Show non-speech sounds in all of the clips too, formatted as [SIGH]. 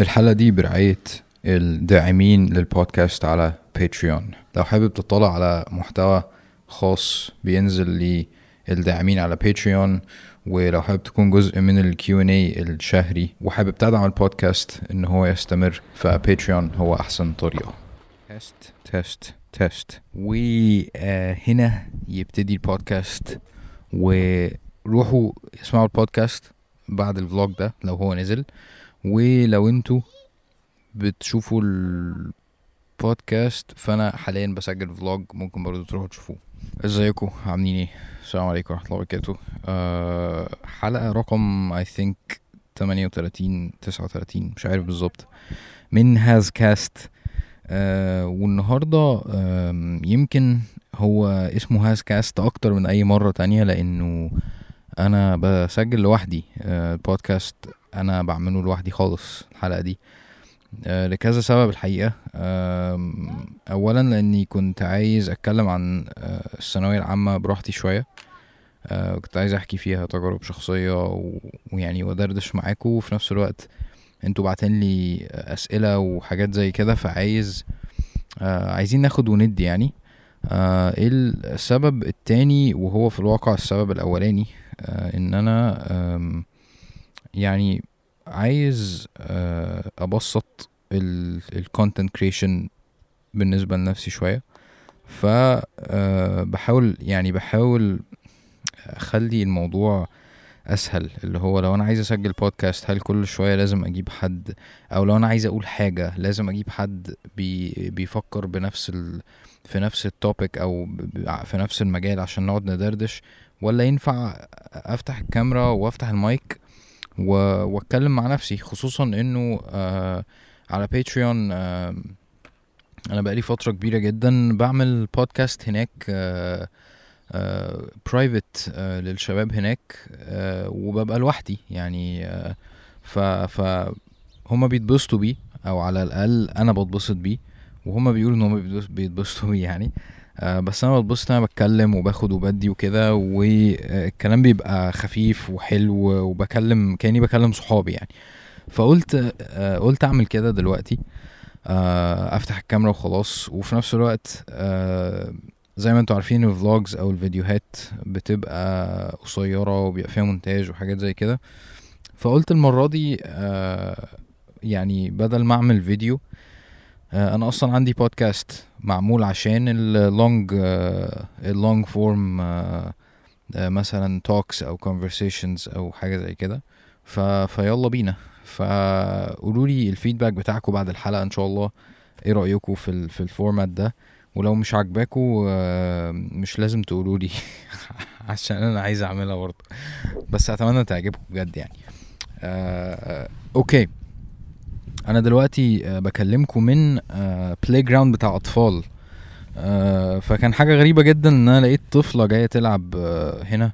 الحلقة دي برعاية الداعمين للبودكاست على Patreon لو حابب تطلع على محتوى خاص بينزل للداعمين على Patreon ولو حابب تكون جزء من ال Q&A الشهري وحابب تدعم البودكاست إن هو يستمر ف Patreon هو أحسن طريقة. test test test وهنا يبتدي البودكاست. وروحوا اسمعوا البودكاست بعد ال vlog ده لو هو نزل. ولو أنتوا بتشوفوا البودكاست فأنا حاليا بسجل vlog ممكن برضو تروحوا تشوفوه. إزيكم؟ عاملين إيه؟ السلام عليكم ورحمة الله وبركاته. أه حلقة رقم I think 38 39 مش عارف بالظبط. من هاز كاست. أه والنهاردة أه يمكن هو اسمه هاز كاست أكتر من أي مرة تانية لأنه أنا بسجل لوحدي أه البودكاست أنا بعمله لوحدي خالص الحلقة دي. أه لكذا سبب الحقيقة. أه اولا لأني كنت عايز أتكلم عن أه الثانوية العامة براحتي شوية. أه كنت عايز أحكي فيها تجارب شخصية ويعني ودردش معاكم وفي نفس الوقت أنتوا بعتين لي أسئلة وحاجات زي كده فعايز آه عايزين ناخد وندي يعني. آه إيه السبب التاني وهو في الواقع السبب الأولاني؟ آه إن أنا يعني عايز آه أبسط ال content creation بالنسبة لنفسي شوية. ف آه بحاول يعني بحاول أخلي الموضوع أسهل. اللي هو لو أنا عايز أسجل بودكاست هل كل شوية لازم أجيب حد؟ أو لو أنا عايز أقول حاجة لازم أجيب حد بي بيفكر بنفس ال في نفس ال topic أو في نفس المجال عشان نقعد ندردش؟ ولا ينفع أفتح الكاميرا وأفتح المايك؟ واتكلم مع نفسي خصوصا إنه آه على Patreon آه أنا بقالي فترة كبيرة جدا بعمل بودكاست هناك آه private للشباب هناك آه وببقى لوحدي يعني آه ف ف هما بيتبسطوا بيه أو على الأقل أنا بتبسط بيه وهما بيقولوا إن هما بيتبس- بيتبسطوا بيه يعني. آه بس أنا بتبسط أنا بتكلم وباخد وبدي وكده والكلام بيبقى خفيف وحلو وبكلم كأني بكلم صحابي يعني. فقلت آه قلت أعمل كده دلوقتي آه أفتح الكاميرا وخلاص. وفي نفس الوقت زي ما أنتوا عارفين ال vlogs أو الفيديوهات بتبقى قصيرة وبيبقى فيها مونتاج وحاجات زي كده. فقلت المرة دي يعني بدل ما أعمل فيديو أنا أصلا عندي بودكاست معمول عشان ال long ال long form مثلا talks أو conversations أو حاجة زي كده. ف فيلا بينا. فقولوا لي ال feedback بتاعكم بعد الحلقة إن شاء الله. إيه رأيكم في ال في ال format ده؟ ولو مش عاجباكوا آه، مش لازم تقولوا لي. [LAUGHS] عشان أنا عايز أعملها برضه. بس أتمنى تعجبكم بجد يعني. آه، okay. أنا دلوقتي آه، بكلمكم من playground بتاع أطفال. آه، فكان حاجة غريبة جدا إن أنا لقيت طفلة جاية تلعب آه، هنا.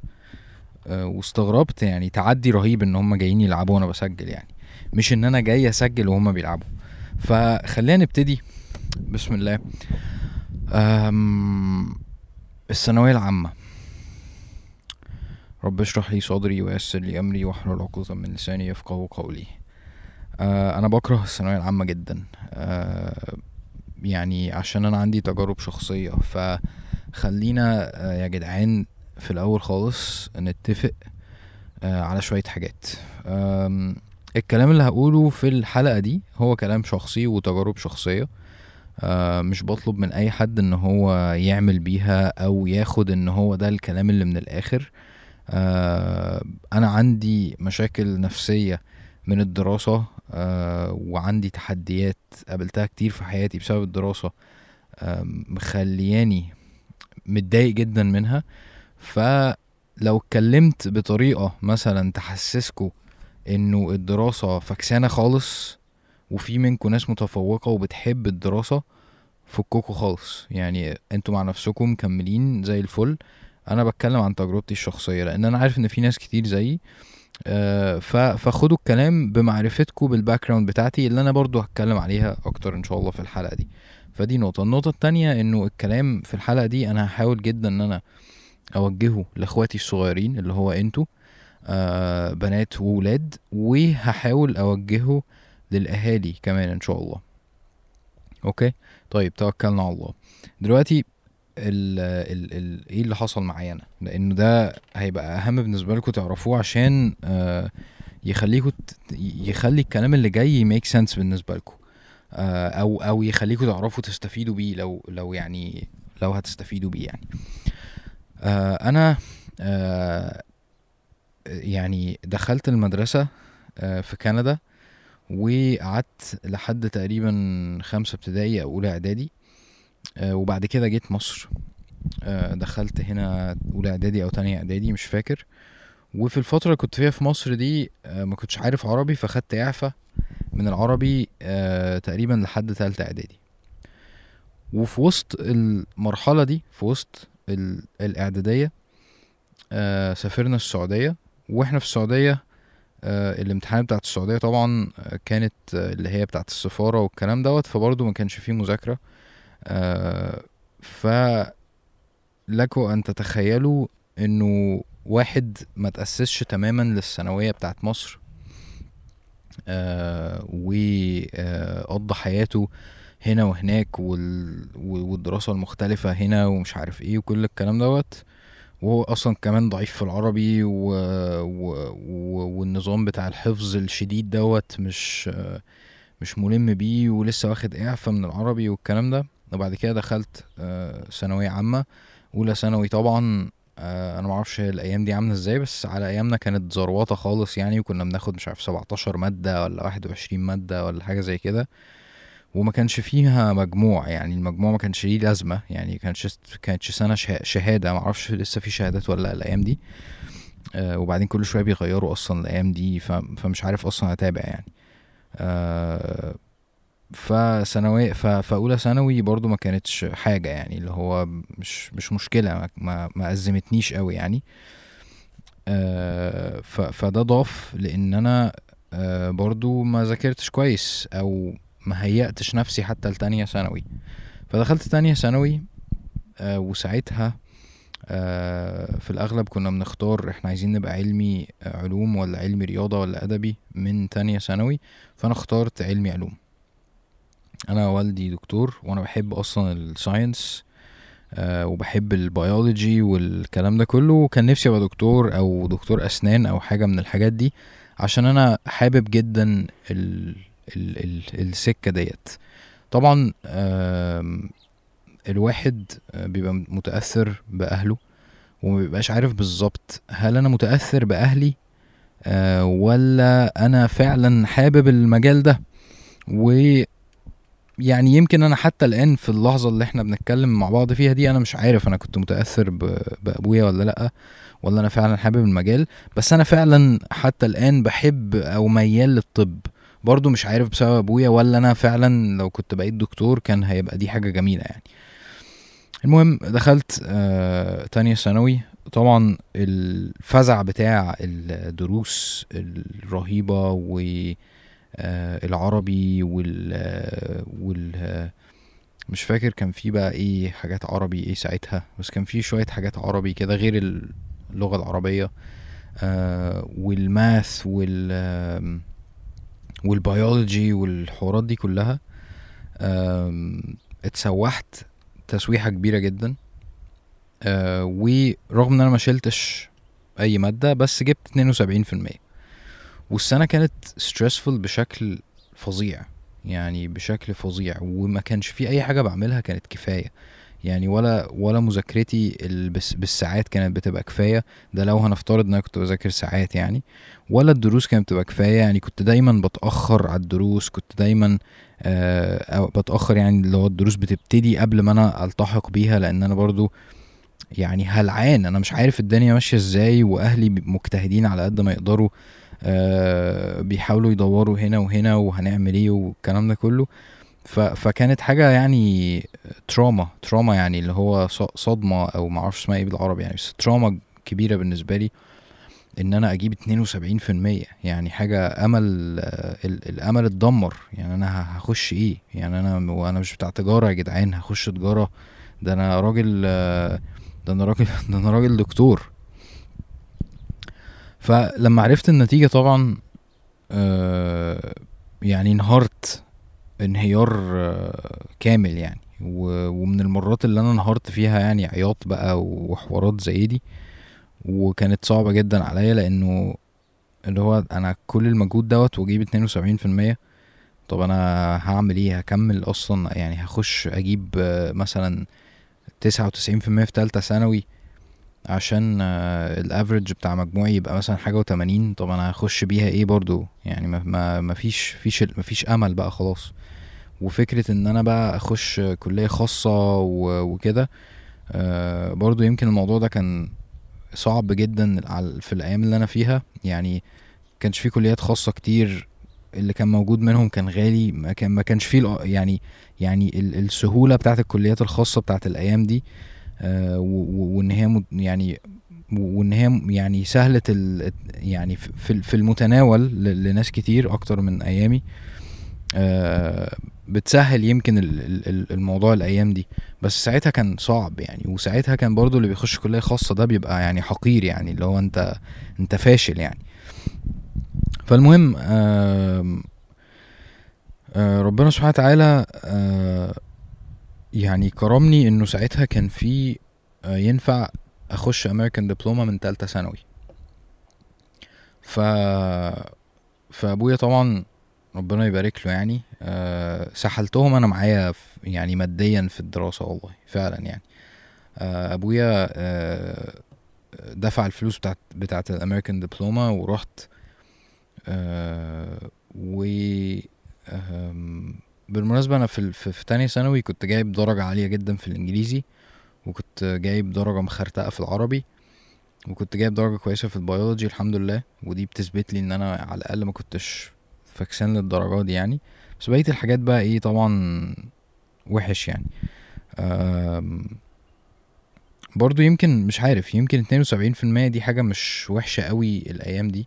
آه، واستغربت يعني تعدي رهيب إن هم جايين يلعبوا وأنا بسجل يعني. مش إن أنا جاي أسجل وهم بيلعبوا. فخلينا نبتدي. بسم الله. أم الثانوية العامة. رب اشرح لي صدري ويسر لي أمري واحلل عقدة من لساني يفقه قولي. أه أنا بكره الثانوية العامة جدا. أه يعني عشان أنا عندي تجارب شخصية فخلينا أه يا جدعان في الأول خالص نتفق على شوية حاجات. الكلام اللي هقوله في الحلقة دي هو كلام شخصي وتجارب شخصية. آه مش بطلب من أي حد إن هو يعمل بيها أو ياخد إن هو ده الكلام اللي من الآخر. آه أنا عندي مشاكل نفسية من الدراسة آه وعندي تحديات قابلتها كتير في حياتي بسبب الدراسة آه مخلياني متضايق جدا منها. فلو اتكلمت بطريقة مثلا تحسسكوا إنه الدراسة فكسانة خالص وفي منكم ناس متفوقة وبتحب الدراسة فكوكوا خالص. يعني أنتوا مع نفسكم مكملين زي الفل. أنا بتكلم عن تجربتي الشخصية لأن أنا عارف إن في ناس كتير زيي. آه، فخدوا الكلام بمعرفتكم بال background بتاعتي اللي أنا برضو هتكلم عليها أكتر إن شاء الله في الحلقة دي. فدي نقطة. النقطة التانية إنه الكلام في الحلقة دي أنا هحاول جدا إن أنا أوجهه لإخواتي الصغيرين اللي هو إنتوا آه بنات وولاد وهحاول أوجهه للأهالي كمان إن شاء الله. أوكي؟ طيب توكلنا على الله. دلوقتي إيه اللي حصل معايا أنا؟ لأنه ده هيبقى أهم بالنسبة لكم تعرفوه عشان آه يخليكوا يخلي الكلام اللي جاي ميك سنس بالنسبة لكم. آه أو أو يخليكوا تعرفوا تستفيدوا بيه لو لو يعني لو هتستفيدوا بيه يعني. آه أنا يعني دخلت المدرسة في كندا وقعدت لحد تقريبا خمسة ابتدائي أو أولى إعدادي. وبعد كده جيت مصر. آه دخلت هنا أولى إعدادي أو تانية إعدادي مش فاكر. وفي الفترة اللي كنت فيها في مصر دي آه ما كنتش عارف عربي فخدت إعفاء من العربي آه تقريبا لحد تالتة إعدادي. وفي وسط المرحلة دي في وسط الإعدادية آه سافرنا السعودية. وإحنا في السعودية آه الامتحانات بتاعت السعودية طبعا كانت آه اللي هي بتاعت السفارة والكلام دوت فبرضه ما كانش فيه مذاكرة. آه ف لكم أن تتخيلوا إنه واحد ما تأسسش تماما للثانوية بتاعت مصر آه وقضى حياته هنا وهناك وال... والدراسة المختلفة هنا ومش عارف إيه وكل الكلام دوت وهو أصلا كمان ضعيف في العربي. و... و... والنظام بتاع الحفظ الشديد دوت مش مش ملم بيه ولسه واخد إعفاء من العربي والكلام ده وبعد كده دخلت ثانوية عامة. أولى ثانوي طبعا آه أنا معرفش الأيام دي عاملة إزاي بس على أيامنا كانت زروطه خالص يعني وكنا بناخد مش عارف 17 مادة ولا 21 مادة ولا حاجة زي كده. وما كانش فيها مجموع يعني المجموع ما كانش ليه لازمة يعني كانش كانتش سنة شهادة. ما أعرفش لسه في شهادات ولا الأيام دي. آه وبعدين كل شوية بيغيروا أصلا الأيام دي فمش عارف أصلا أتابع يعني. آه فثانوية فأولى ثانوي برضو ما كانتش حاجة يعني اللي هو مش مش مشكلة ما ما أزمتنيش قوي يعني. آه فده ضاف لأن أنا آه برضو ما ذاكرتش كويس أو ما هيأتش نفسي حتى لتانية ثانوي. فدخلت تانية ثانوي آه وساعتها في الأغلب كنا بنختار إحنا عايزين نبقى علمي علوم ولا علمي رياضة ولا أدبي من تانية ثانوي فأنا اخترت علمي علوم. أنا والدي دكتور وأنا بحب أصلا ال science أه وبحب البيولوجي والكلام ده كله وكان نفسي أبقى دكتور أو دكتور أسنان أو حاجة من الحاجات دي عشان أنا حابب جدا ال ال ال السكة ديت. طبعا الواحد بيبقى متأثر بأهله وما بيبقاش عارف بالظبط هل أنا متأثر بأهلي أه ولا أنا فعلا حابب المجال ده. و يعني يمكن أنا حتى الآن في اللحظة اللي إحنا بنتكلم مع بعض فيها دي أنا مش عارف أنا كنت متأثر بأبويا ولا لأ ولا أنا فعلا حابب المجال. بس أنا فعلا حتى الآن بحب أو ميال للطب. برضو مش عارف بسبب أبويا ولا أنا فعلا لو كنت بقيت دكتور كان هيبقى دي حاجة جميلة يعني. المهم دخلت آه تانية ثانوي. طبعا الفزع بتاع الدروس الرهيبة و آه، العربي وال وال مش فاكر كان في بقى إيه حاجات عربي إيه ساعتها بس كان في شوية حاجات عربي كده غير اللغة العربية. آه والماث وال والبيولوجي والحوارات دي كلها آه اتسوحت تسويحة كبيرة جدا. آه ورغم إن أنا ما شلتش أي مادة بس جبت 72% والسنة كانت stressful بشكل فظيع يعني بشكل فظيع وما كانش في أي حاجة بعملها كانت كفاية. يعني ولا ولا مذاكرتي بالساعات كانت بتبقى كفاية. ده لو هنفترض إن أنا كنت بذاكر ساعات يعني. ولا الدروس كانت بتبقى كفاية. يعني كنت دايما بتأخر على الدروس كنت دايما آه بتأخر يعني اللي هو الدروس بتبتدي قبل ما أنا ألتحق بيها لأن أنا برضو يعني هلعان. أنا مش عارف الدنيا ماشية إزاي وأهلي مجتهدين على قد ما يقدروا. بيحاولوا يدوروا هنا وهنا وهنعمل إيه والكلام ده كله. فكانت حاجة يعني تراما تراما يعني اللي هو صدمة أو معرفش اسمها إيه بالعربي يعني بس تراما كبيرة بالنسبة لي إن أنا أجيب اتنين وسبعين في المية يعني حاجة أمل الأمل اتدمر. يعني أنا هخش إيه؟ يعني أنا وأنا مش بتاع تجارة يا جدعان هخش تجارة. ده أنا راجل ده أنا راجل [LAUGHS] ده أنا راجل دكتور. فلما عرفت النتيجة طبعا يعني انهارت انهيار آه، كامل يعني. ومن المرات اللي أنا انهارت فيها يعني عياط بقى وحوارات زي دي وكانت صعبة جدا عليا لأنه اللي هو أنا كل المجهود دوت وأجيب اتنين وسبعين في المية طب أنا هعمل إيه؟ هكمل أصلا؟ يعني هخش أجيب آه، مثلا تسعة وتسعين في المية في تالتة ثانوي؟ عشان آه، الأفريج بتاع مجموعي يبقى مثلا حاجة وتمانين طب أنا هخش بيها إيه برضو. يعني ما, ما فيش فيش ما فيش أمل بقى خلاص. وفكرة إن أنا بقى أخش كلية خاصة وكده آه، برضو يمكن الموضوع ده كان صعب جدا في الأيام اللي أنا فيها. يعني كانش في كليات خاصة كتير اللي كان موجود منهم كان غالي. ما كان ما كانش فيه يعني يعني السهولة بتاعت الكليات الخاصة بتاعت الأيام دي. آه، وإن هي يعني وإن هي يعني سهلة يعني في في المتناول لناس كتير أكتر من أيامي. آه، بتسهل يمكن الموضوع الأيام دي. بس ساعتها كان صعب يعني وساعتها كان برضو اللي بيخش كلية خاصة ده بيبقى يعني حقير يعني اللي هو أنت أنت فاشل يعني. فالمهم آه ربنا سبحانه وتعالى آه يعني كرمني إنه ساعتها كان في آه، ينفع أخش امريكان دبلومه من تالتة ثانوي. ف فأبويا طبعا ربنا يبارك له يعني أه سحلتهم أنا معايا يعني ماديا في الدراسة والله فعلا يعني. أه أبويا دفع الفلوس بتاعت بتاعت ال American diploma ورحت و بالمناسبة أنا في في, في تانية ثانوي كنت جايب درجة عالية جدا في الإنجليزي وكنت جايب درجة مخرتقة في العربي وكنت جايب درجة كويسة في البيولوجي الحمد لله ودي بتثبت لي إن أنا على الأقل ما كنتش فاكسان للدرجات دي يعني. بس بقية الحاجات بقى إيه طبعا وحش يعني. برضو يمكن مش عارف يمكن اتنين وسبعين في المية دي حاجة مش وحشة قوي الأيام دي.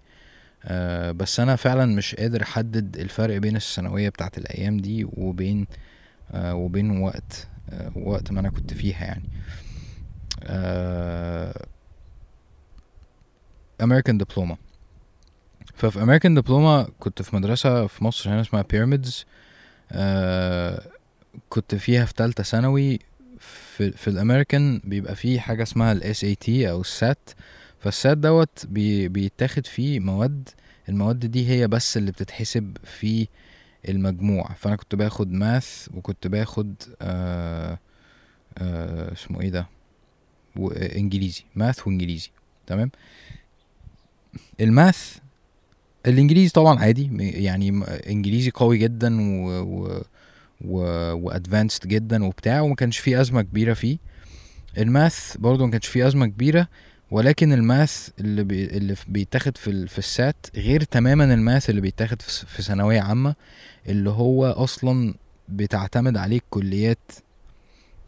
آه بس أنا فعلا مش قادر أحدد الفرق بين الثانوية بتاعت الأيام دي وبين آه وبين وقت آه وقت ما أنا كنت فيها يعني. امريكان آه diploma ففي American diploma كنت في مدرسة في مصر هنا اسمها بيراميدز آه كنت فيها في تالتة ثانوي. في, في الأمريكان بيبقى فيه حاجة اسمها ال SAT أو ال SAT فال SAT دوت بي بيتاخد فيه مواد المواد دي هي بس اللي بتتحسب في المجموع. فأنا كنت باخد math وكنت باخد آه آه اسمه إيه ده؟ إنجليزي math وإنجليزي تمام؟ ال math الإنجليزي طبعا عادي يعني إنجليزي قوي جدا و, و و و advanced جدا وبتاع وما كانش فيه أزمة كبيرة فيه. ال math برضه ما كانش فيه أزمة كبيرة ولكن ال math اللي بي اللي بيتاخد في في ال SAT غير تماما ال math اللي بيتاخد في ثانوية عامة اللي هو أصلا بتعتمد عليه الكليات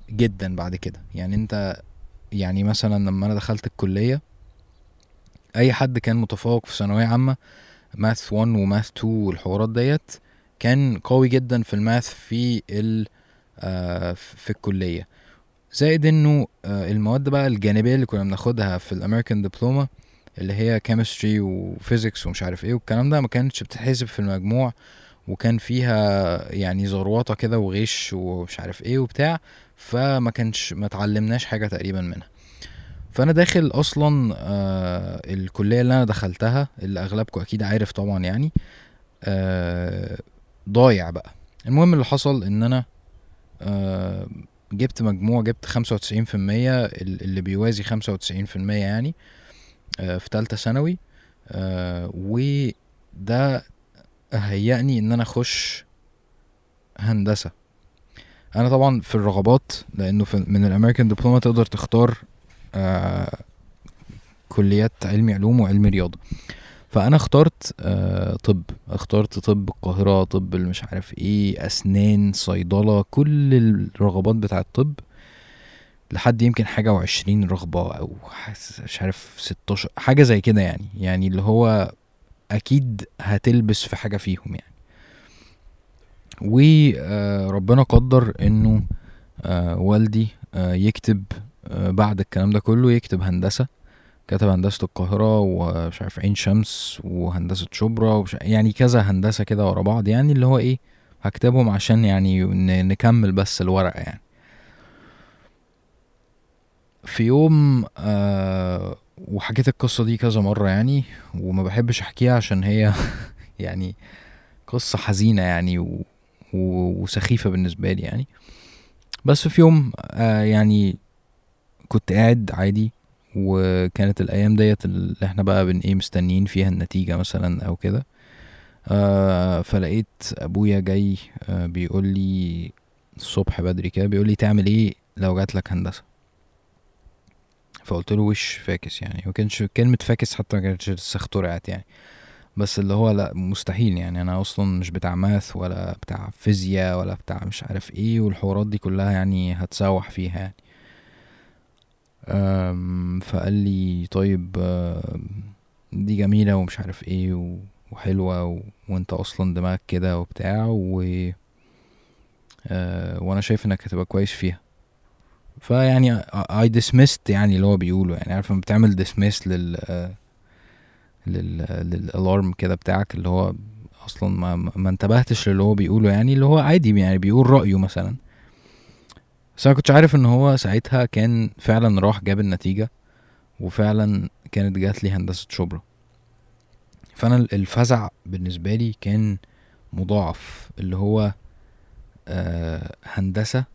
جدا بعد كده. يعني أنت يعني مثلا لما أنا دخلت الكلية أي حد كان متفوق في ثانوية عامة math 1 و math 2 والحوارات ديت كان قوي جدا في ال math في ال آه في الكلية. زائد إنه آه، المواد بقى الجانبية اللي كنا بناخدها في ال American diploma اللي هي chemistry و physics ومش عارف إيه والكلام ده ما كانتش بتتحسب في المجموع وكان فيها يعني زروطه كده وغش ومش عارف إيه وبتاع فما كانش ما اتعلمناش حاجة تقريبا منها. فأنا داخل أصلا آه الكلية اللي أنا دخلتها اللي أغلبكم أكيد عارف طبعا يعني آه ضايع بقى. المهم اللي حصل إن أنا آه جبت مجموع جبت خمسة وتسعين في المية اللي بيوازي خمسة وتسعين في المية يعني آه، في تالتة ثانوي آه، وده هيأني إن أنا أخش هندسة. أنا طبعا في الرغبات لأنه في من الأمريكان دبلوما تقدر تختار آه، كليات علمي علوم وعلمي رياضة. فأنا اخترت آه طب. اخترت طب القاهرة طب مش عارف إيه أسنان صيدلة كل الرغبات بتاعه الطب. لحد يمكن حاجة وعشرين رغبة أو مش عارف ستاشر حاجة زي كده يعني. يعني اللي هو أكيد هتلبس في حاجة فيهم يعني. وربنا قدر إنه آه، والدي آه، يكتب آه، بعد الكلام ده كله يكتب هندسة. كتب هندسة القاهرة ومش عارف عين شمس وهندسة شبرا ومش يعني كذا هندسة كده ورا بعض يعني اللي هو إيه هكتبهم عشان يعني نكمل بس الورقة يعني. في يوم آه وحكيت القصة دي كذا مرة يعني وما بحبش أحكيها عشان هي [LAUGHS] يعني قصة حزينة يعني و... و... وسخيفة بالنسبة لي يعني. بس في يوم آه يعني كنت قاعد عادي وكانت الأيام ديت اللي إحنا بقى بن إيه مستنيين فيها النتيجة مثلا أو كده. آه فلقيت أبويا جاي آه بيقول لي الصبح بدري كده بيقول لي تعمل إيه لو جات لك هندسة؟ فقلت له وش فاكس يعني ما كانش كلمة فاكس حتى ما كانتش لسه اخترعت يعني. بس اللي هو لا مستحيل يعني أنا أصلا مش بتاع math ولا بتاع فيزياء ولا بتاع مش عارف إيه والحوارات دي كلها يعني هتسوح فيها يعني. فقال لي طيب دي جميلة ومش عارف إيه وحلوة و... وأنت أصلا دماغك كده وبتاع و آه وأنا شايف إنك هتبقى كويس فيها. فيعني اي dismissed يعني اللي هو بيقوله يعني عارف بتعمل dismiss لل لل للالارم كده بتاعك اللي هو أصلا ما, ما انتبهتش للي هو بيقوله يعني اللي هو عادي يعني بيقول رأيه مثلا. بس أنا كنتش عارف إن هو ساعتها كان فعلا راح جاب النتيجة وفعلا كانت جات لي هندسة شبرا. فأنا الفزع بالنسبة لي كان مضاعف اللي هو آه هندسة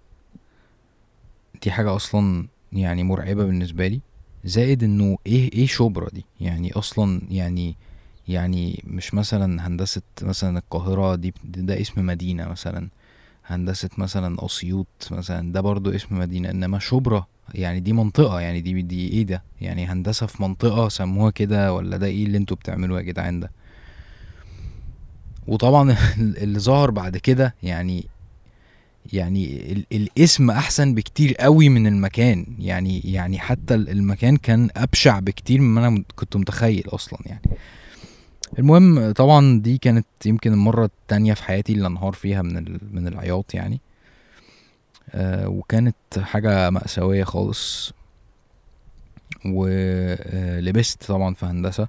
دي حاجة أصلا يعني مرعبة بالنسبة لي زائد إنه إيه إيه شبرا دي؟ يعني أصلا يعني يعني مش مثلا هندسة مثلا القاهرة دي ده اسم مدينة مثلا. هندسة مثلا أسيوط مثلا ده برضو اسم مدينة إنما شبرا يعني دي منطقة يعني دي دي إيه ده؟ يعني هندسة في منطقة سموها كده ولا ده إيه اللي أنتوا بتعملوه يا جدعان ده؟ وطبعا [LAUGHS] اللي ظهر بعد كده يعني يعني ال الاسم أحسن بكتير قوي من المكان يعني يعني حتى المكان كان أبشع بكتير مما أنا كنت متخيل أصلا يعني. المهم طبعا دي كانت يمكن المرة التانية في حياتي اللي أنهار فيها من من العياط يعني. آه وكانت حاجة مأساوية خالص. ولبست طبعا في هندسة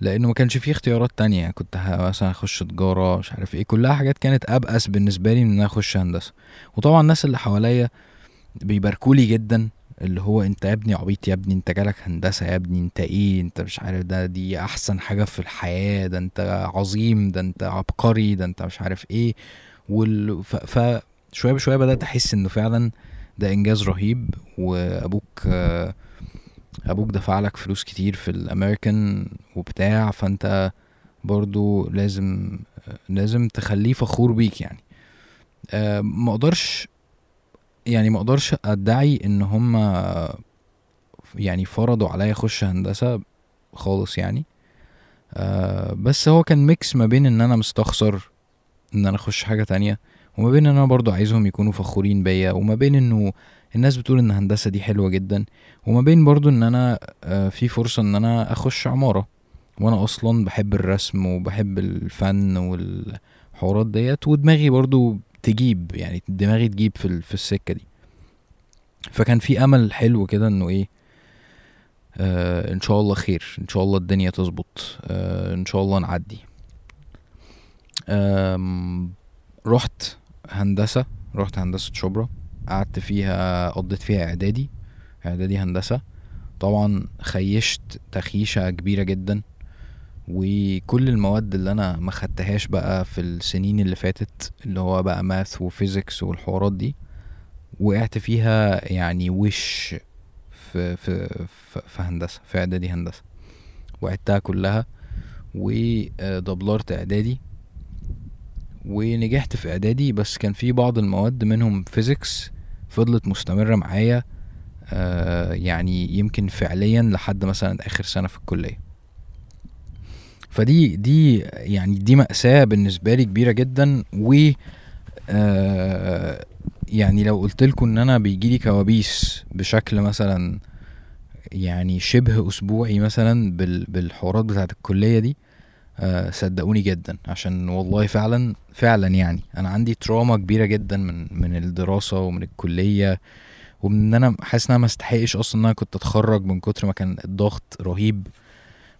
لأنه ما كانش فيه اختيارات تانية. كنت مثلا أخش تجارة مش عارف إيه كلها حاجات كانت أبأس بالنسبة لي من إن أنا أخش هندسة. وطبعا الناس اللي حواليا بيباركولي جدا. اللي هو انت يا ابني عبيط يا ابني انت جالك هندسة يا ابني انت إيه؟ انت مش عارف ده دي احسن حاجة في الحياة ده انت عظيم ده انت عبقري ده انت مش عارف إيه. وال... ف... ف... شوية بشوية بدأت أحس إنه فعلا ده إنجاز رهيب وأبوك أبوك دفع لك فلوس كتير في الأمريكان وبتاع. فأنت برضو لازم لازم تخليه فخور بيك يعني. أه ما أقدرش يعني ما أقدرش ادعي ان هم يعني فرضوا عليا اخش هندسة خالص يعني. أه بس هو كان ميكس ما بين ان أنا مستخسر ان أنا اخش حاجة تانية وما بين ان أنا برضو عايزهم يكونوا فخورين بيا وما بين انه الناس بتقول ان هندسة دي حلوة جدا وما بين برضو ان أنا أه في فرصة ان أنا اخش عمارة. وأنا أصلا بحب الرسم وبحب الفن والحوارات ديت ودماغي برضو تجيب يعني دماغي تجيب في, في السكة دي. فكان في أمل حلو كده إنه إيه آه إن شاء الله خير إن شاء الله الدنيا تظبط آه إن شاء الله نعدي. رحت هندسة رحت هندسة شبرا قعدت فيها قضيت فيها إعدادي إعدادي هندسة. طبعا خيشت تخيشة كبيرة جدا. وكل المواد اللي أنا ما خدتهاش بقى في السنين اللي فاتت اللي هو بقى ماث وفيزيكس والحوارات دي وقعت فيها يعني وش في في في هندسة في إعدادي هندسة. وعدتها كلها ودبلرت إعدادي ونجحت في إعدادي بس كان في بعض المواد منهم physics فضلت مستمرة معايا آه يعني يمكن فعليا لحد مثلا آخر سنة في الكلية. فدي دي يعني دي مأساة بالنسبة لي كبيرة جدا و آه يعني لو قلت لكم إن أنا بيجي لي كوابيس بشكل مثلا يعني شبه أسبوعي مثلا بالحوارات بتاعت الكلية دي آه صدقوني جدا عشان والله فعلا فعلا يعني أنا عندي تراما كبيرة جدا من من الدراسة ومن الكلية وان أنا حاسس إن أنا ما استحقش أصلا إن أنا كنت أتخرج من كتر ما كان الضغط رهيب.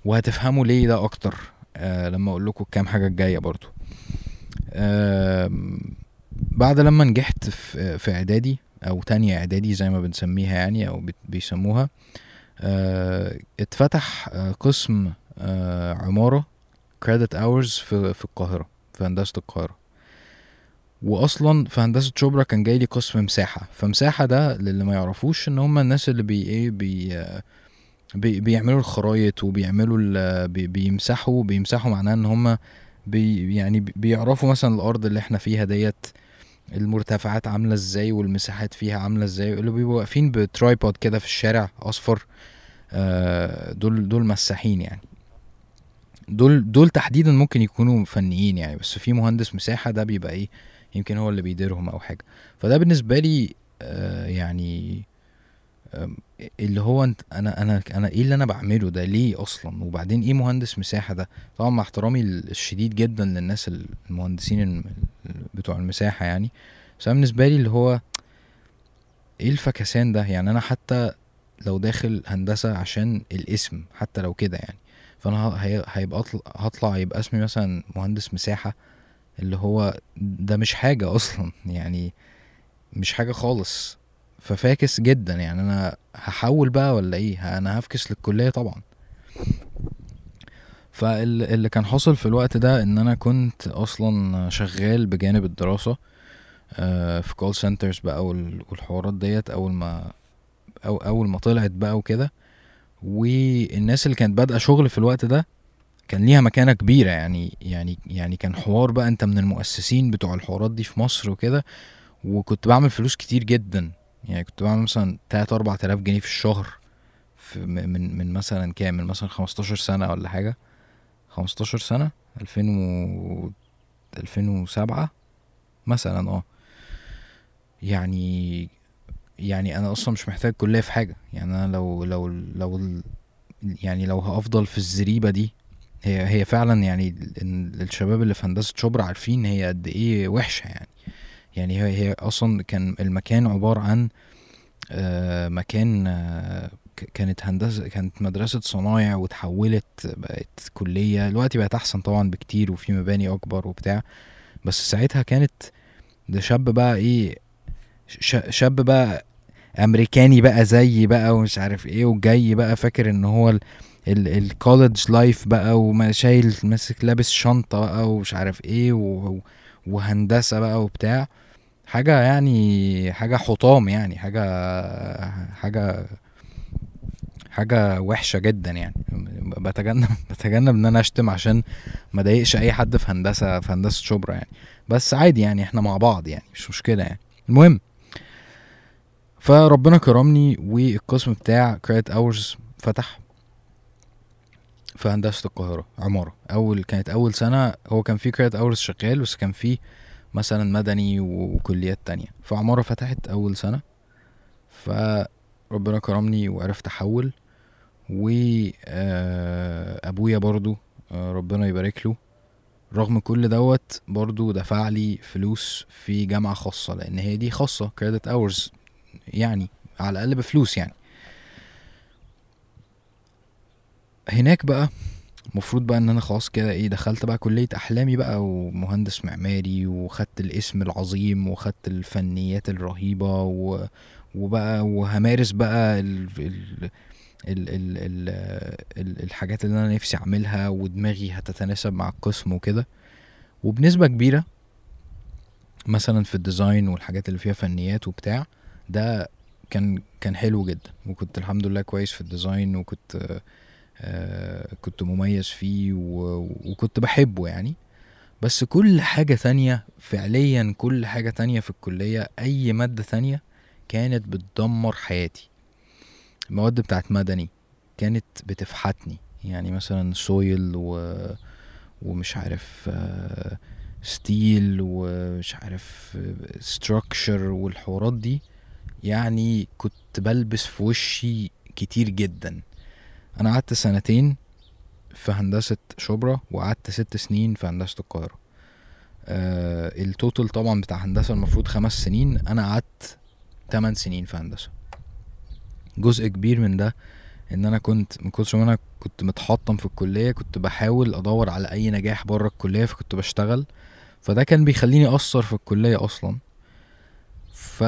وهتفهموا ليه ده أكتر. آه لما أقول لكم الكام حاجة الجاية برضو. آه بعد لما نجحت في إعدادي أو تانية إعدادي زي ما بنسميها يعني أو بيسموها آه اتفتح آه قسم آه عمارة credit hours في في القاهرة في هندسة القاهرة. واصلا في هندسة شبرا كان جاي لي قسم مساحة. فمساحة ده للي ما يعرفوش إن هم الناس اللي بي إيه بي آه، بي بيعملوا الخرايط وبيعملوا بي بيمسحوا بيمسحوا معناه إن هم بي يعني بي- بيعرفوا مثلا الأرض اللي إحنا فيها ديت المرتفعات عاملة إزاي والمساحات فيها عاملة إزاي اللي بيبقوا واقفين بترايبود كده في الشارع أصفر آه، دول دول مساحين يعني. دول دول تحديدا ممكن يكونوا فنيين يعني بس في مهندس مساحة ده بيبقى إيه يمكن هو اللي بيديرهم أو حاجة. فده بالنسبة لي آه، يعني اللي هو انت أنا أنا أنا إيه اللي أنا بعمله ده ليه أصلا؟ وبعدين إيه مهندس مساحة ده؟ طبعا مع احترامي الشديد جدا للناس المهندسين الم- بتوع المساحة يعني. بس أنا بالنسبة لي اللي هو إيه الفكسان ده؟ يعني أنا حتى لو داخل هندسة عشان الاسم حتى لو كده يعني. فأنا هيبقى أطل- هطلع يبقى اسمي مثلا مهندس مساحة اللي هو ده مش حاجة أصلا يعني مش حاجة خالص. ففاكس جدا يعني. أنا هحول بقى ولا إيه؟ أنا هفكس للكلية طبعا. فاللي كان حاصل في الوقت ده إن أنا كنت أصلا شغال بجانب الدراسة آه، في call centers بقى وال- والحوارات ديت أول ما أو أول ما طلعت بقى وكده. والناس اللي كانت بادئة شغل في الوقت ده كان ليها مكانة كبيرة. يعني يعني يعني كان حوار بقى أنت من المؤسسين بتوع الحوارات دي في مصر وكده وكنت بعمل فلوس كتير جدا. يعني كنت بعمل مثلا تلات أربع تلاف جنيه في الشهر في من من مثلا كام؟ من مثلا خمستاشر سنة ولا حاجة. خمستاشر سنة ألفين و ألفين وسبعة مثلا آه. يعني يعني أنا أصلا مش محتاج كلية في حاجة. يعني أنا لو لو لو يعني لو هأفضل في الزريبة دي هي هي فعلا يعني ال- الشباب اللي في هندسة شبرا عارفين هي قد إيه وحشة يعني. يعني هي هي أصلا كان المكان عبارة عن آه، مكان آه، كانت هندسة كانت مدرسة صنايع وتحولت بقت كلية. دلوقتي بقت أحسن طبعا بكتير وفي مباني أكبر وبتاع. بس ساعتها كانت ده شاب بقى ش- شاب بقى أمريكاني بقى زي بقى ومش عارف إيه وجاي بقى فاكر إن هو ال ال college life بقى وما شايل ماسك لابس شنطة بقى ومش عارف إيه و- وهندسة بقى وبتاع. حاجة يعني حاجة حطام يعني حاجة حاجة حاجة وحشة جدا يعني. بتجنب [LAUGHS] بتجنب إن أنا أشتم عشان ما أضايقش أي حد في هندسة في هندسة شبرا يعني. بس عادي يعني إحنا مع بعض يعني مش مشكلة يعني. المهم فربنا كرمني والقسم بتاع credit hours فتح في هندسة القاهرة عمارة. أول كانت أول سنة هو كان في credit hours شغال بس كان في مثلا مدني وكليات تانية. فعمارة فتحت أول سنة فربنا كرمني وعرفت أحول وأبويا برضو آه، ربنا يبارك له. رغم كل دوت برضو دفع لي فلوس في جامعة خاصة لأن هي دي خاصة كريدت اورز يعني على الأقل بفلوس يعني. هناك بقى المفروض بقى إن أنا خلاص كده إيه دخلت بقى كلية أحلامي بقى ومهندس معماري وخدت الاسم العظيم وخدت الفنيات الرهيبة و... وبقى وهمارس بقى ال... ال... ال... ال... ال... ال... الحاجات اللي أنا نفسي أعملها ودماغي هتتناسب مع القسم وكده. وبنسبة كبيرة مثلا في ال design والحاجات اللي فيها فنيات وبتاع ده كان كان حلو جدا. وكنت الحمد لله كويس في ال design وكنت آه، كنت مميز فيه. وكنت بحبه يعني. بس كل حاجة تانية فعليا كل حاجة تانية في الكلية أي مادة تانية كانت بتدمر حياتي. المواد بتاعت مدني كانت بتفحتني. يعني مثلا soil و... ومش عارف آه، steel ومش عارف structure والحوارات دي يعني كنت بلبس في وشي كتير جدا. أنا قعدت سنتين في هندسة شبرا وقعدت ست سنين في هندسة القاهرة. آه التوتال طبعا بتاع هندسة المفروض خمس سنين. أنا قعدت 8 سنين في هندسة. جزء كبير من ده إن أنا كنت من كتر ما أنا كنت متحطم في الكلية كنت بحاول أدور على أي نجاح بره الكلية فكنت بشتغل. فده كان بيخليني أثر في الكلية أصلا. ف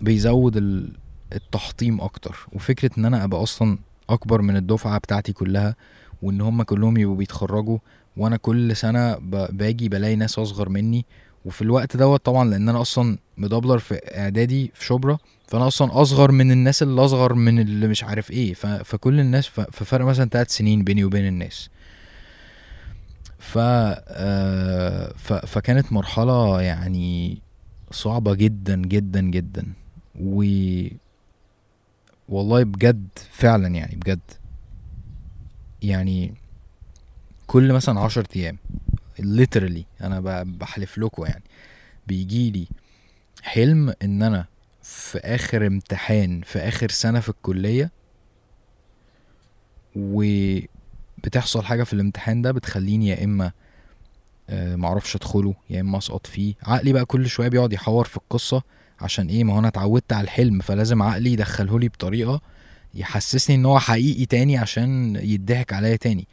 بيزود ال- التحطيم أكتر. وفكرة إن أنا أبقى أصلا أكبر من الدفعة بتاعتي كلها وإن هم كلهم يبقوا بيتخرجوا وأنا كل سنة باجي بلاقي ناس أصغر مني وفي الوقت دوت طبعا لأن أنا أصلا مدبلر في إعدادي في شبرا فأنا أصلا أصغر من الناس اللي أصغر من اللي مش عارف إيه. فكل الناس. ففرق مثلا تلات سنين بيني وبين الناس. آه... ف... فكانت مرحلة يعني صعبة جدا جدا جدا و والله بجد فعلا يعني بجد. يعني كل مثلا عشر أيام literally أنا بحلف لكم يعني. بيجي لي حلم إن أنا في آخر امتحان في آخر سنة في الكلية وبتحصل حاجة في الامتحان ده بتخليني يا إما آه، معرفش أدخله يا إما أسقط فيه. عقلي بقى كل شوية بيقعد يحور في القصة. عشان إيه؟ ما هو أنا اتعودت على الحلم فلازم عقلي يدخله لي بطريقة يحسسني إن هو حقيقي تاني عشان يضحك عليا تاني.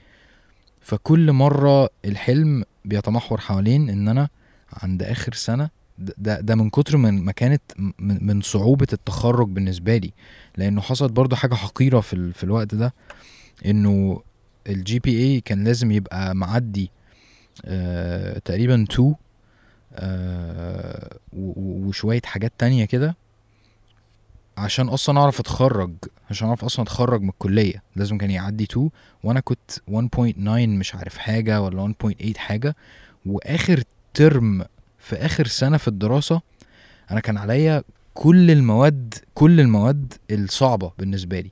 فكل مرة الحلم بيتمحور حوالين إن أنا عند آخر سنة ده- ده من كتر من ما كانت من, صعوبة التخرج بالنسبة لي. لأنه حصلت برضو حاجة حقيرة في في الوقت ده إنه ال GPA كان لازم يبقى معدي آه تقريبا 2 آه و- و- وشوية حاجات تانية كده عشان أصلا أعرف أتخرج عشان أعرف أصلا أتخرج من الكلية. لازم كان يعدي 2 وأنا كنت 1.9 مش عارف حاجة ولا 1.8 حاجة. وآخر ترم في آخر سنة في الدراسة أنا كان عليا كل المواد كل المواد الصعبة بالنسبة لي.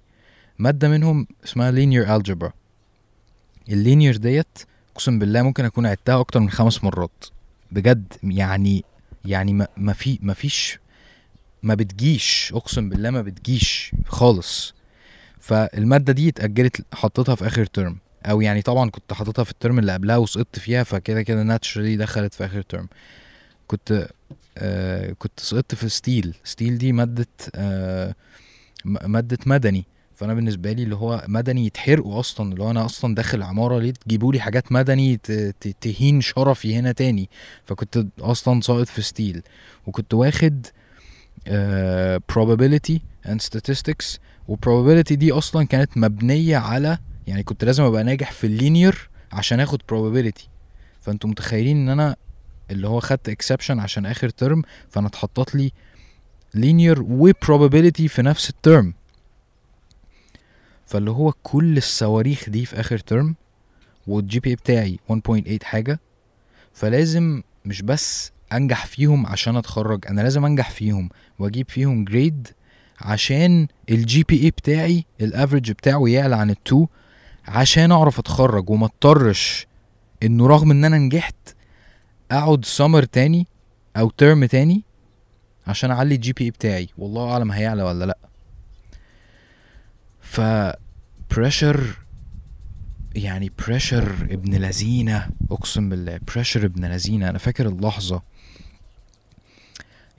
مادة منهم اسمها linear algebra. ال linear ديت أقسم بالله ممكن أكون عدتها أكتر من خمس مرات. بجد يعني يعني ما في ما فيش ما بتجيش أقسم بالله ما بتجيش خالص. فالمادة دي اتأجلت حطيتها في آخر ترم أو يعني طبعا كنت حاططها في الترم اللي قبلها وسقطت فيها فكده كده naturally دخلت في آخر ترم كنت آه كنت سقطت في steel steel دي مادة آه مادة مدني. فأنا بالنسبة لي اللي هو مدني يتحرقوا أصلا اللي هو أنا أصلا داخل عمارة ليه تجيبوا لي حاجات مدني تهين شرفي هنا تاني؟ فكنت أصلا ساقط في steel. وكنت واخد آه probability and statistics. وال probability دي أصلا كانت مبنية على يعني كنت لازم أبقى ناجح في ال linear عشان آخد probability. فأنتوا متخيلين إن أنا اللي هو خدت exception عشان آخر ترم فأنا اتحطت لي linear و probability في نفس الترم فاللي هو كل الصواريخ دي في آخر ترم وال GP بتاعي 1.8 حاجة فلازم مش بس أنجح فيهم عشان أتخرج أنا لازم أنجح فيهم وأجيب فيهم grade عشان ال GPA بتاعي ال average بتاعه يعلى عن ال two عشان أعرف أتخرج وما أضطرش إنه رغم إن أنا نجحت أقعد سمر تاني أو ترم تاني عشان أعلي ال GPA بتاعي. والله أعلم هيعلى ولا لأ. ف pressure يعني pressure ابن لذينة أقسم بالله pressure ابن لذينة. أنا فاكر اللحظة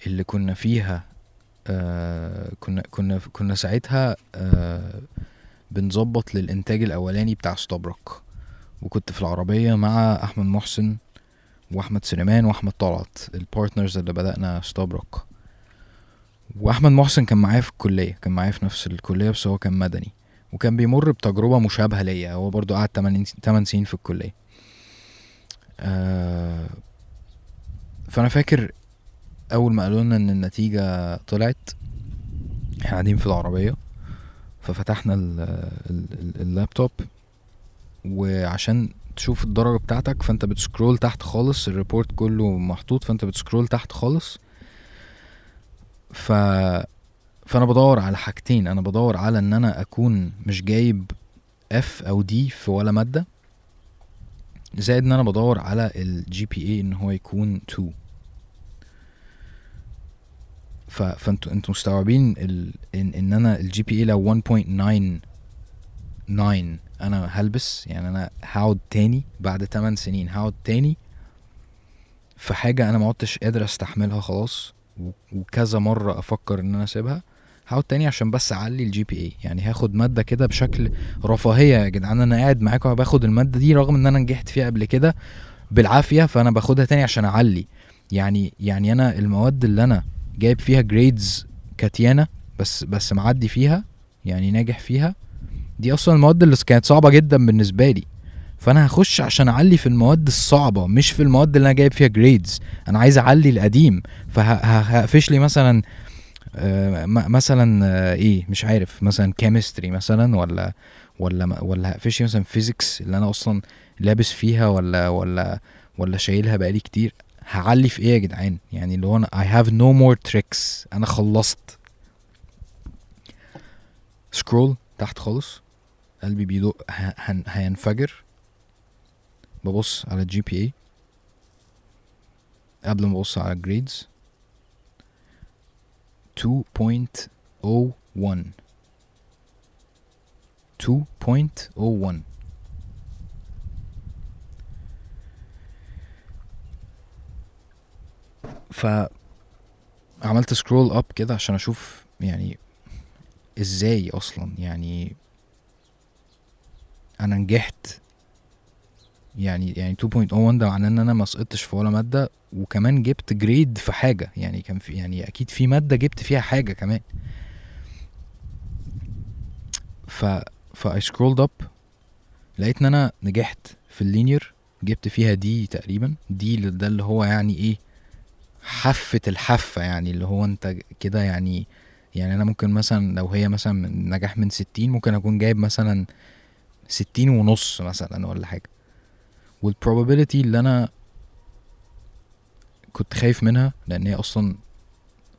اللي كنا فيها آه كنا كنا كنا ساعتها آه بنظبط للإنتاج الأولاني بتاع ستوبرك وكنت في العربية مع أحمد محسن وأحمد سليمان وأحمد طلعت ال partners اللي بدأنا ستوبرك وأحمد محسن كان معايا في الكلية كان معايا في نفس الكلية بس هو كان مدني. وكان بيمر بتجربة مشابهة ليا هو برضو قعد 8 8 سنين في الكلية. آه فأنا فاكر أول ما قالوا لنا إن النتيجة طلعت إحنا قاعدين في العربية ففتحنا ال ال ال اللابتوب. وعشان تشوف الدرجة بتاعتك فأنت بت scroll تحت خالص ال report كله محطوط فأنت بت scroll تحت خالص. ف فأنا بدور على حاجتين. أنا بدور على إن أنا أكون مش جايب F أو D في ولا مادة زائد إن أنا بدور على ال GPA إن هو يكون 2 ف فانتوا أنتوا مستوعبين ال... إن إن أنا ال GPA لو 1.99 أنا هلبس يعني أنا هقعد تاني بعد 8 سنين هقعد تاني في حاجة أنا ما عدتش قادر أستحملها خلاص. وكذا مرة أفكر إن أنا أسيبها هقعد تاني عشان بس أعلي ال GPA يعني هاخد مادة كده بشكل رفاهية يا جدعان أنا قاعد معاكم باخد المادة دي رغم إن أنا نجحت فيها قبل كده بالعافية فأنا باخدها تاني عشان أعلي. يعني يعني أنا المواد اللي أنا جايب فيها grades كاتيانا بس بس معدي فيها يعني ناجح فيها دي أصلا المواد اللي كانت صعبة جدا بالنسبة لي. فأنا هخش عشان أعلي في المواد الصعبة مش في المواد اللي أنا جايب فيها grades أنا عايز أعلي القديم. فهقفش لي مثلا آه، مثلا آه، إيه مش عارف مثلا chemistry مثلا ولا ولا ولا هقفش مثلا physics اللي أنا أصلا لابس فيها ولا ولا ولا شايلها بقالي كتير. هعلي في إيه يا جدعان؟ يعني اللي هو أنا I have no more tricks. أنا خلصت. scroll تحت خالص. قلبي بيدق هينفجر. ببص على ال GPA قبل ما أبص على ال grades 2.01 2.01 ف عملت scroll up كده عشان أشوف يعني إزاي أصلا يعني أنا نجحت يعني يعني 2.01 ده معناه إن أنا ما سقطتش في ولا مادة وكمان جبت grade في حاجة. يعني كان في يعني أكيد في مادة جبت فيها حاجة كمان. ف ف I scrolled up لقيت إن أنا نجحت في ال linear جبت فيها D تقريبا. D ده اللي هو يعني إيه حفة الحفة يعني اللي هو أنت كده يعني يعني أنا ممكن مثلا لو هي مثلا نجاح من ستين ممكن أكون جايب مثلا ستين ونص مثلا ولا حاجة. وال probability اللي أنا كنت خايف منها لأن هي أصلا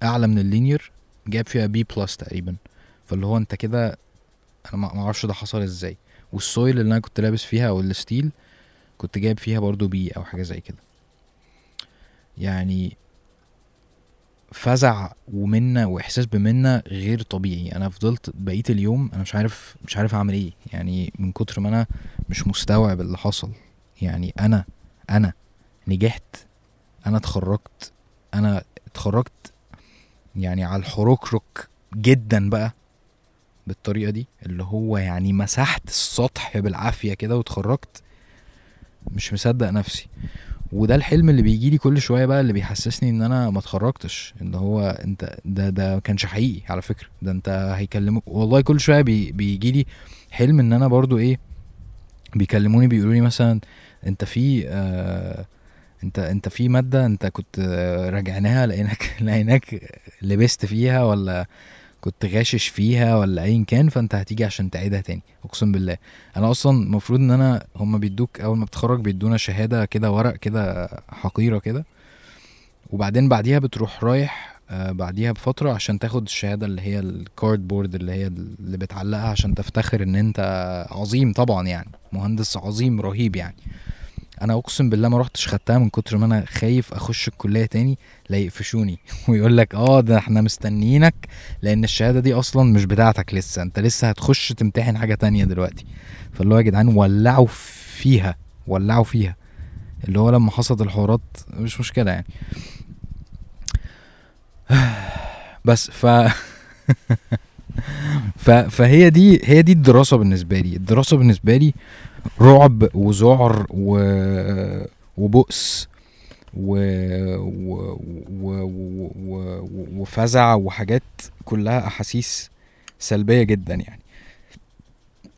أعلى من ال linear جايب فيها B plus تقريبا. فاللي هو أنت كده أنا ما ما أعرفش ده حصل إزاي. وال soil اللي أنا كنت لابس فيها أو ال steel كنت جايب فيها برضو B أو حاجة زي كده. يعني فزع ومنة وإحساس بمنة غير طبيعي. أنا فضلت بقيه اليوم أنا مش عارف مش عارف أعمل إيه. يعني من كتر ما أنا مش مستوعب اللي حصل. يعني أنا أنا نجحت أنا اتخرجت أنا اتخرجت يعني على الحركرك جدا بقى بالطريقة دي اللي هو يعني مسحت السطح بالعافية كده واتخرجت مش مصدق نفسي. وده الحلم اللي بيجي لي كل شوية بقى اللي بيحسسني إن أنا ما اتخرجتش اللي هو أنت ده ده ما كانش حقيقي على فكرة. ده أنت هيكلموك والله كل شوية بي بيجي لي حلم إن أنا برضو إيه بيكلموني بيقولوا لي مثلا انت في آه انت انت في مادة انت كنت آه، راجعناها لقيناك [LAUGHS] لقيناك لبست فيها ولا كنت غاشش فيها ولا ايا كان فانت هتيجي عشان تعيدها تاني اقسم بالله. أنا أصلا المفروض ان أنا هما بيدوك اول ما بتخرج بيدونا شهادة كده ورق كده حقيرة كده وبعدين بعديها بتروح رايح بعديها بفترة عشان تاخد الشهادة اللي هي ال cardboard اللي هي اللي بتعلقها عشان تفتخر إن أنت عظيم طبعا يعني مهندس عظيم رهيب يعني. أنا أقسم بالله ما رحتش خدتها من كتر ما أنا خايف أخش الكلية تاني لا يقفشوني. [LAUGHS] ويقول لك آه ده إحنا مستنيينك لأن الشهادة دي أصلا مش بتاعتك لسه أنت لسه هتخش تمتحن حاجة تانية دلوقتي. فاللي هو يا جدعان ولعوا فيها ولعوا فيها. اللي هو لما حصلت الحوارات مش مشكلة يعني. [SIGHS] بس ف [LAUGHS] ف فهي دي هي دي الدراسة بالنسبة لي. الدراسة بالنسبة لي رعب وذعر و... [HESITATION] وبؤس و... و... و... و... و... وفزع وحاجات كلها أحاسيس سلبية جدا يعني.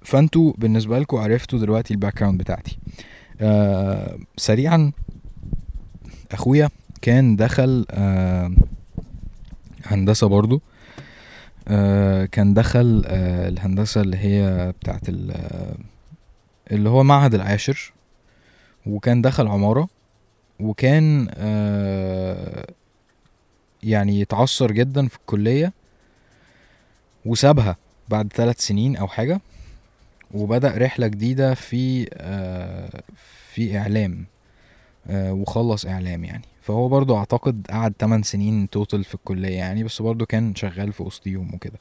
فأنتوا بالنسبة لكم عرفتوا دلوقتي ال background بتاعتي. آه سريعا أخويا كان دخل آه هندسة برضو. آه كان دخل آه الهندسة اللي هي بتاعت آه، اللي هو معهد العاشر وكان دخل عمارة وكان آه يعني يتعثر جدا في الكلية وسابها بعد ثلاث سنين أو حاجة وبدأ رحلة جديدة في آه في إعلام آه وخلص إعلام يعني. فهو برضو أعتقد قعد 8 سنين توتال في الكلية يعني بس برضو كان شغال في وسطيهم وكده.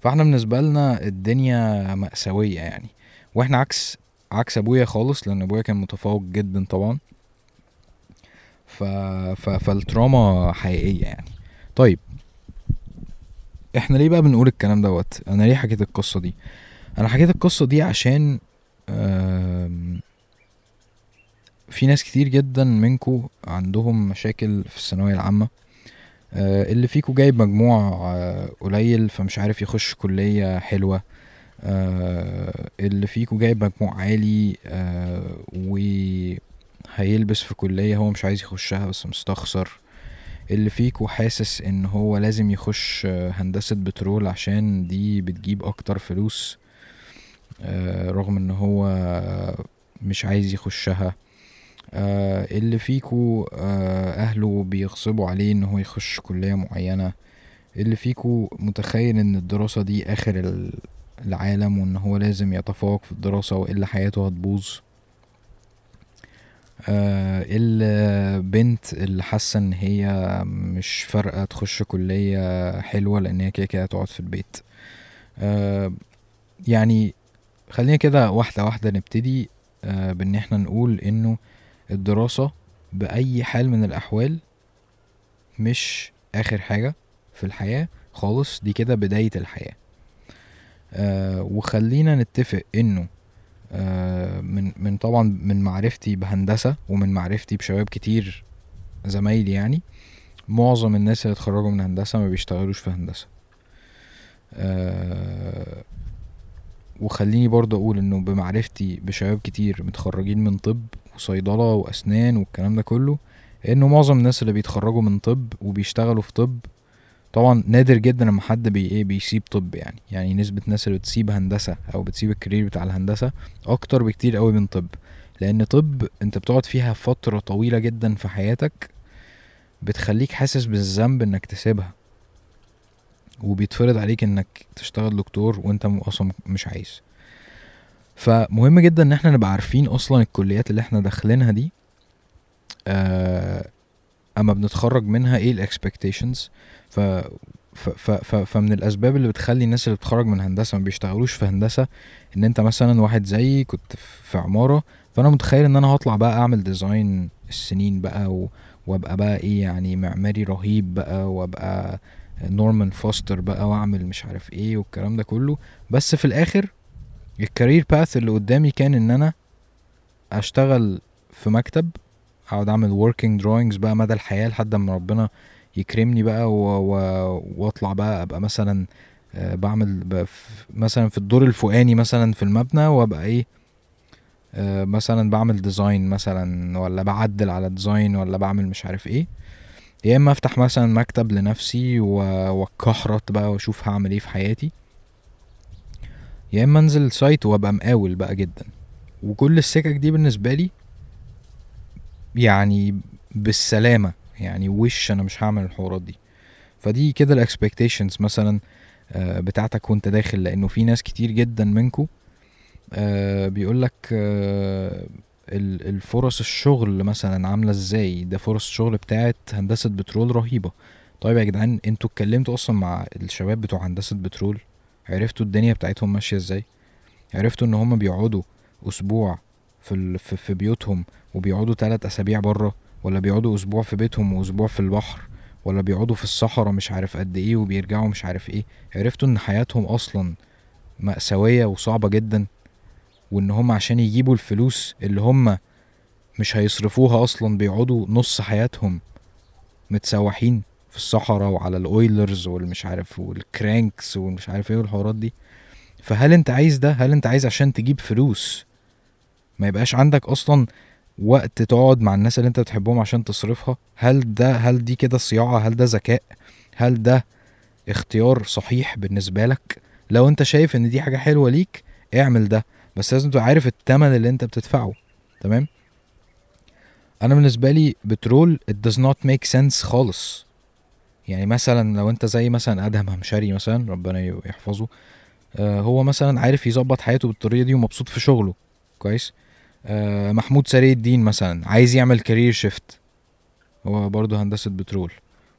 فإحنا بالنسبة لنا الدنيا مأساوية يعني وإحنا عكس عكس أبويا خالص لأن أبويا كان متفوق جدا طبعا. ف... ف... فالتراما حقيقية يعني. طيب إحنا ليه بقى بنقول الكلام دوت؟ أنا ليه حكيت القصة دي؟ أنا حكيت القصة دي عشان آم، في ناس كتير جدا منكو عندهم مشاكل في الثانوية العامة آه، اللي فيكو جايب مجموع آه، قليل فمش عارف يخش كلية حلوة آه، اللي فيكو جايب مجموع عالي وهيلبس في كلية هو مش عايز يخشها بس مستخسر اللي فيكو حاسس إن هو لازم يخش هندسة بترول عشان دي بتجيب أكتر فلوس رغم إن هو مش عايز يخشها. آه، اللي فيكو آه، أهله بيغصبوا عليه إن هو يخش كلية معينة. اللي فيكو متخيل إن الدراسة دي ال- العالم وإن هو لازم يتفوق في الدراسة والا حياته هتبوظ. آه، البنت اللي حاسة إن هي مش فارقة تخش كلية حلوة لأن هي كده كده هتقعد في البيت. آه، يعني خلينا كده واحدة واحدة نبتدي آه، بإن إحنا نقول إنه الدراسة بأي حال من الأحوال مش آخر حاجة في الحياة خالص دي كده بداية الحياة. آه، وخلينا نتفق إنه آه، من من طبعا من معرفتي بهندسة ومن معرفتي بشباب كتير زمايلي يعني معظم الناس اللي اتخرجوا من هندسة ما بيشتغلوش في هندسة. آه، وخليني برضه أقول إنه بمعرفتي بشباب كتير متخرجين من طب وصيدلة وأسنان والكلام ده كله انه معظم الناس اللي بيتخرجوا من طب وبيشتغلوا في طب طبعا نادر جدا لما حد بي إيه بيسيب طب يعني. يعني نسبة ناس اللي بتسيب هندسة أو بتسيب الكارير بتاع الهندسة أكتر بكتير قوي من طب. لأن طب أنت بتقعد فيها فترة طويلة جدا في حياتك بتخليك حاسس بالذنب إنك تسيبها. وبيتفرض عليك إنك تشتغل دكتور وأنت أصلا مش عايز. فمهم جدا إن إحنا نبقى عارفين أصلا الكليات اللي إحنا داخلينها دي آه أما بنتخرج منها إيه الاكسبكتيشنز ف ف ف ف فمن الأسباب اللي بتخلي الناس اللي بتتخرج من هندسة ما بيشتغلوش في هندسة إن أنت مثلا واحد زيي كنت في عمارة فأنا متخيل إن أنا هطلع بقى أعمل design السنين بقى و... وأبقى بقى إيه يعني معماري رهيب بقى وأبقى نورمان فوستر بقى وأعمل مش عارف إيه والكلام ده كله. بس في الآخر ال career path اللي قدامي كان إن أنا أشتغل في مكتب أقعد أعمل working drawings بقى مدى الحياة لحد ما ربنا يكرمني بقى و... و... وأطلع بقى أبقى مثلا آه، بعمل ب... ف- مثلا في الدور الفوقاني مثلا في المبنى وأبقى إيه آه، مثلا بعمل design مثلا ولا بعدل على design ولا بعمل مش عارف إيه. يا إما أفتح مثلا مكتب لنفسي و- واتكحرت بقى وأشوف هعمل إيه في حياتي. يا إما أنزل site وأبقى مقاول بقى جدا. وكل السكك دي بالنسبة لي يعني بالسلامة يعني وش أنا مش هعمل الحوارات دي. فدي كده ال expectations مثلا آه، بتاعتك وأنت داخل لأنه في ناس كتير جدا منكو بيقول لك الفرص الشغل مثلا عاملة إزاي؟ ده فرص الشغل بتاعت هندسة بترول رهيبة. طيب يا جدعان أنتوا اتكلمتوا أصلا مع الشباب بتوع هندسة بترول؟ عرفتوا الدنيا بتاعتهم ماشية إزاي؟ عرفتوا ان هم بيقعدوا أسبوع في في بيوتهم وبيقعدوا ثلاث أسابيع بره؟ ولا بيقعدوا أسبوع في بيتهم وأسبوع في البحر؟ ولا بيقعدوا في الصحراء مش عارف قد إيه وبيرجعوا مش عارف إيه؟ عرفتوا ان حياتهم أصلا مأساوية وصعبة جدا؟ وان هم عشان يجيبوا الفلوس اللي هم مش هيصرفوها أصلا بيقعدوا نص حياتهم متسوحين؟ في الصحراء وعلى الأويلرز والمش عارف والكرانكس والمش عارف إيه والحوارات دي. فهل أنت عايز ده؟ هل أنت عايز عشان تجيب فلوس؟ ما يبقاش عندك أصلا وقت تقعد مع الناس اللي أنت بتحبهم عشان تصرفها؟ هل ده هل دي كده صياعة؟ هل ده ذكاء؟ هل ده اختيار صحيح بالنسبة لك؟ لو أنت شايف إن دي حاجة حلوة ليك اعمل ده. بس لازم تبقى عارف التمن اللي أنت بتدفعه. تمام؟ أنا بالنسبة لي بترول it does not make sense خالص. يعني مثلا لو أنت زي مثلا ادهم همشري مثلا ربنا يحفظه آه هو مثلا عارف يظبط حياته بالطريقة دي ومبسوط في شغله. كويس؟ آه محمود سري الدين مثلا عايز يعمل كارير شيفت هو برضه هندسة بترول.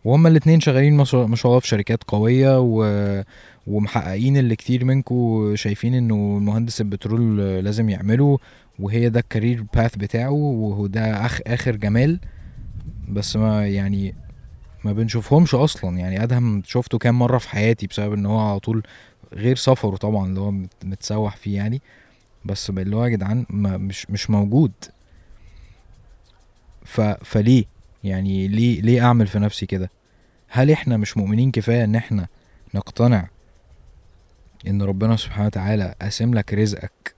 وهما الاتنين شغالين ما شاء الله في شركات قوية و... ومحققين اللي كتير منكو شايفين إنه مهندس البترول لازم يعمله وهي ده الكارير باث بتاعه وهو ده أخ آخر جمال. بس ما يعني ما بنشوفهمش أصلا. يعني أدهم شفته كام مرة في حياتي بسبب إن هو على طول غير سفره طبعا اللي هو مت- متسوح فيه يعني. بس اللي هو يا جدعان مش مش موجود. ف فليه؟ يعني ليه ليه أعمل في نفسي كده؟ هل إحنا مش مؤمنين كفاية إن إحنا نقتنع إن ربنا سبحانه وتعالى قاسم لك رزقك؟